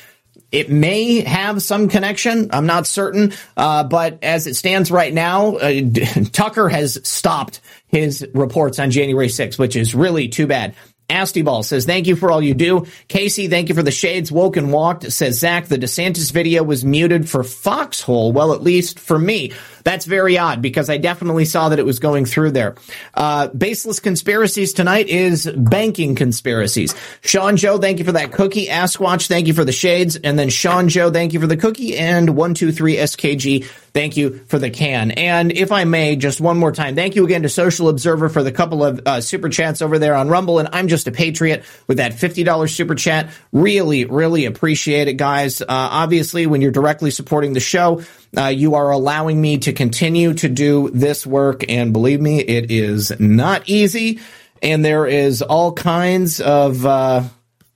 It may have some connection. I'm not certain. Uh, but as it stands right now, uh, Tucker has stopped his reports on January 6th, which is really too bad. Astyball says, thank you for all you do. Casey, thank you for the shades. Woke and walked says, Zak, the DeSantis video was muted for Foxhole. Well, at least for me. That's very odd because I definitely saw that it was going through there. Uh, baseless conspiracies tonight is banking conspiracies. Sean Joe, thank you for that cookie. Askwatch, thank you for the shades. And then Sean Joe, thank you for the cookie. And 123 SKG, thank you for the can. And if I may, just one more time, thank you again to Social Observer for the couple of uh, super chats over there on Rumble. And I'm just a patriot with that $50 super chat. Really, really appreciate it, guys. Uh, obviously, when you're directly supporting the show, uh, you are allowing me to continue to do this work. And believe me, it is not easy. And there is all kinds of uh,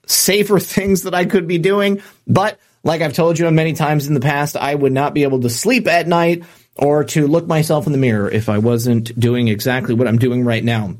safer things that I could be doing. But like I've told you many times in the past, I would not be able to sleep at night or to look myself in the mirror if I wasn't doing exactly what I'm doing right now.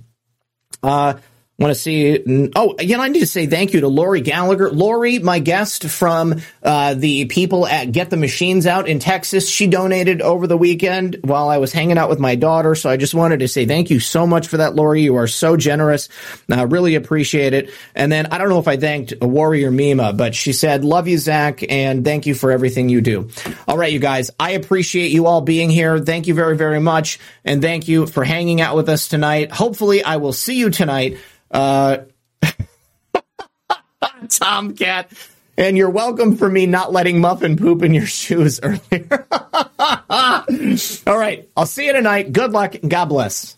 Uh, Want to see? Oh, know, I need to say thank you to Lori Gallagher. Lori, my guest from uh, the people at Get the Machines Out in Texas, she donated over the weekend while I was hanging out with my daughter. So I just wanted to say thank you so much for that, Lori. You are so generous. I really appreciate it. And then I don't know if I thanked Warrior Mima, but she said, "Love you, Zak, and thank you for everything you do." All right, you guys, I appreciate you all being here. Thank you very, very much, and thank you for hanging out with us tonight. Hopefully, I will see you tonight uh, Tomcat. And you're welcome for me not letting Muffin poop in your shoes earlier. All right. I'll see you tonight. Good luck and God bless.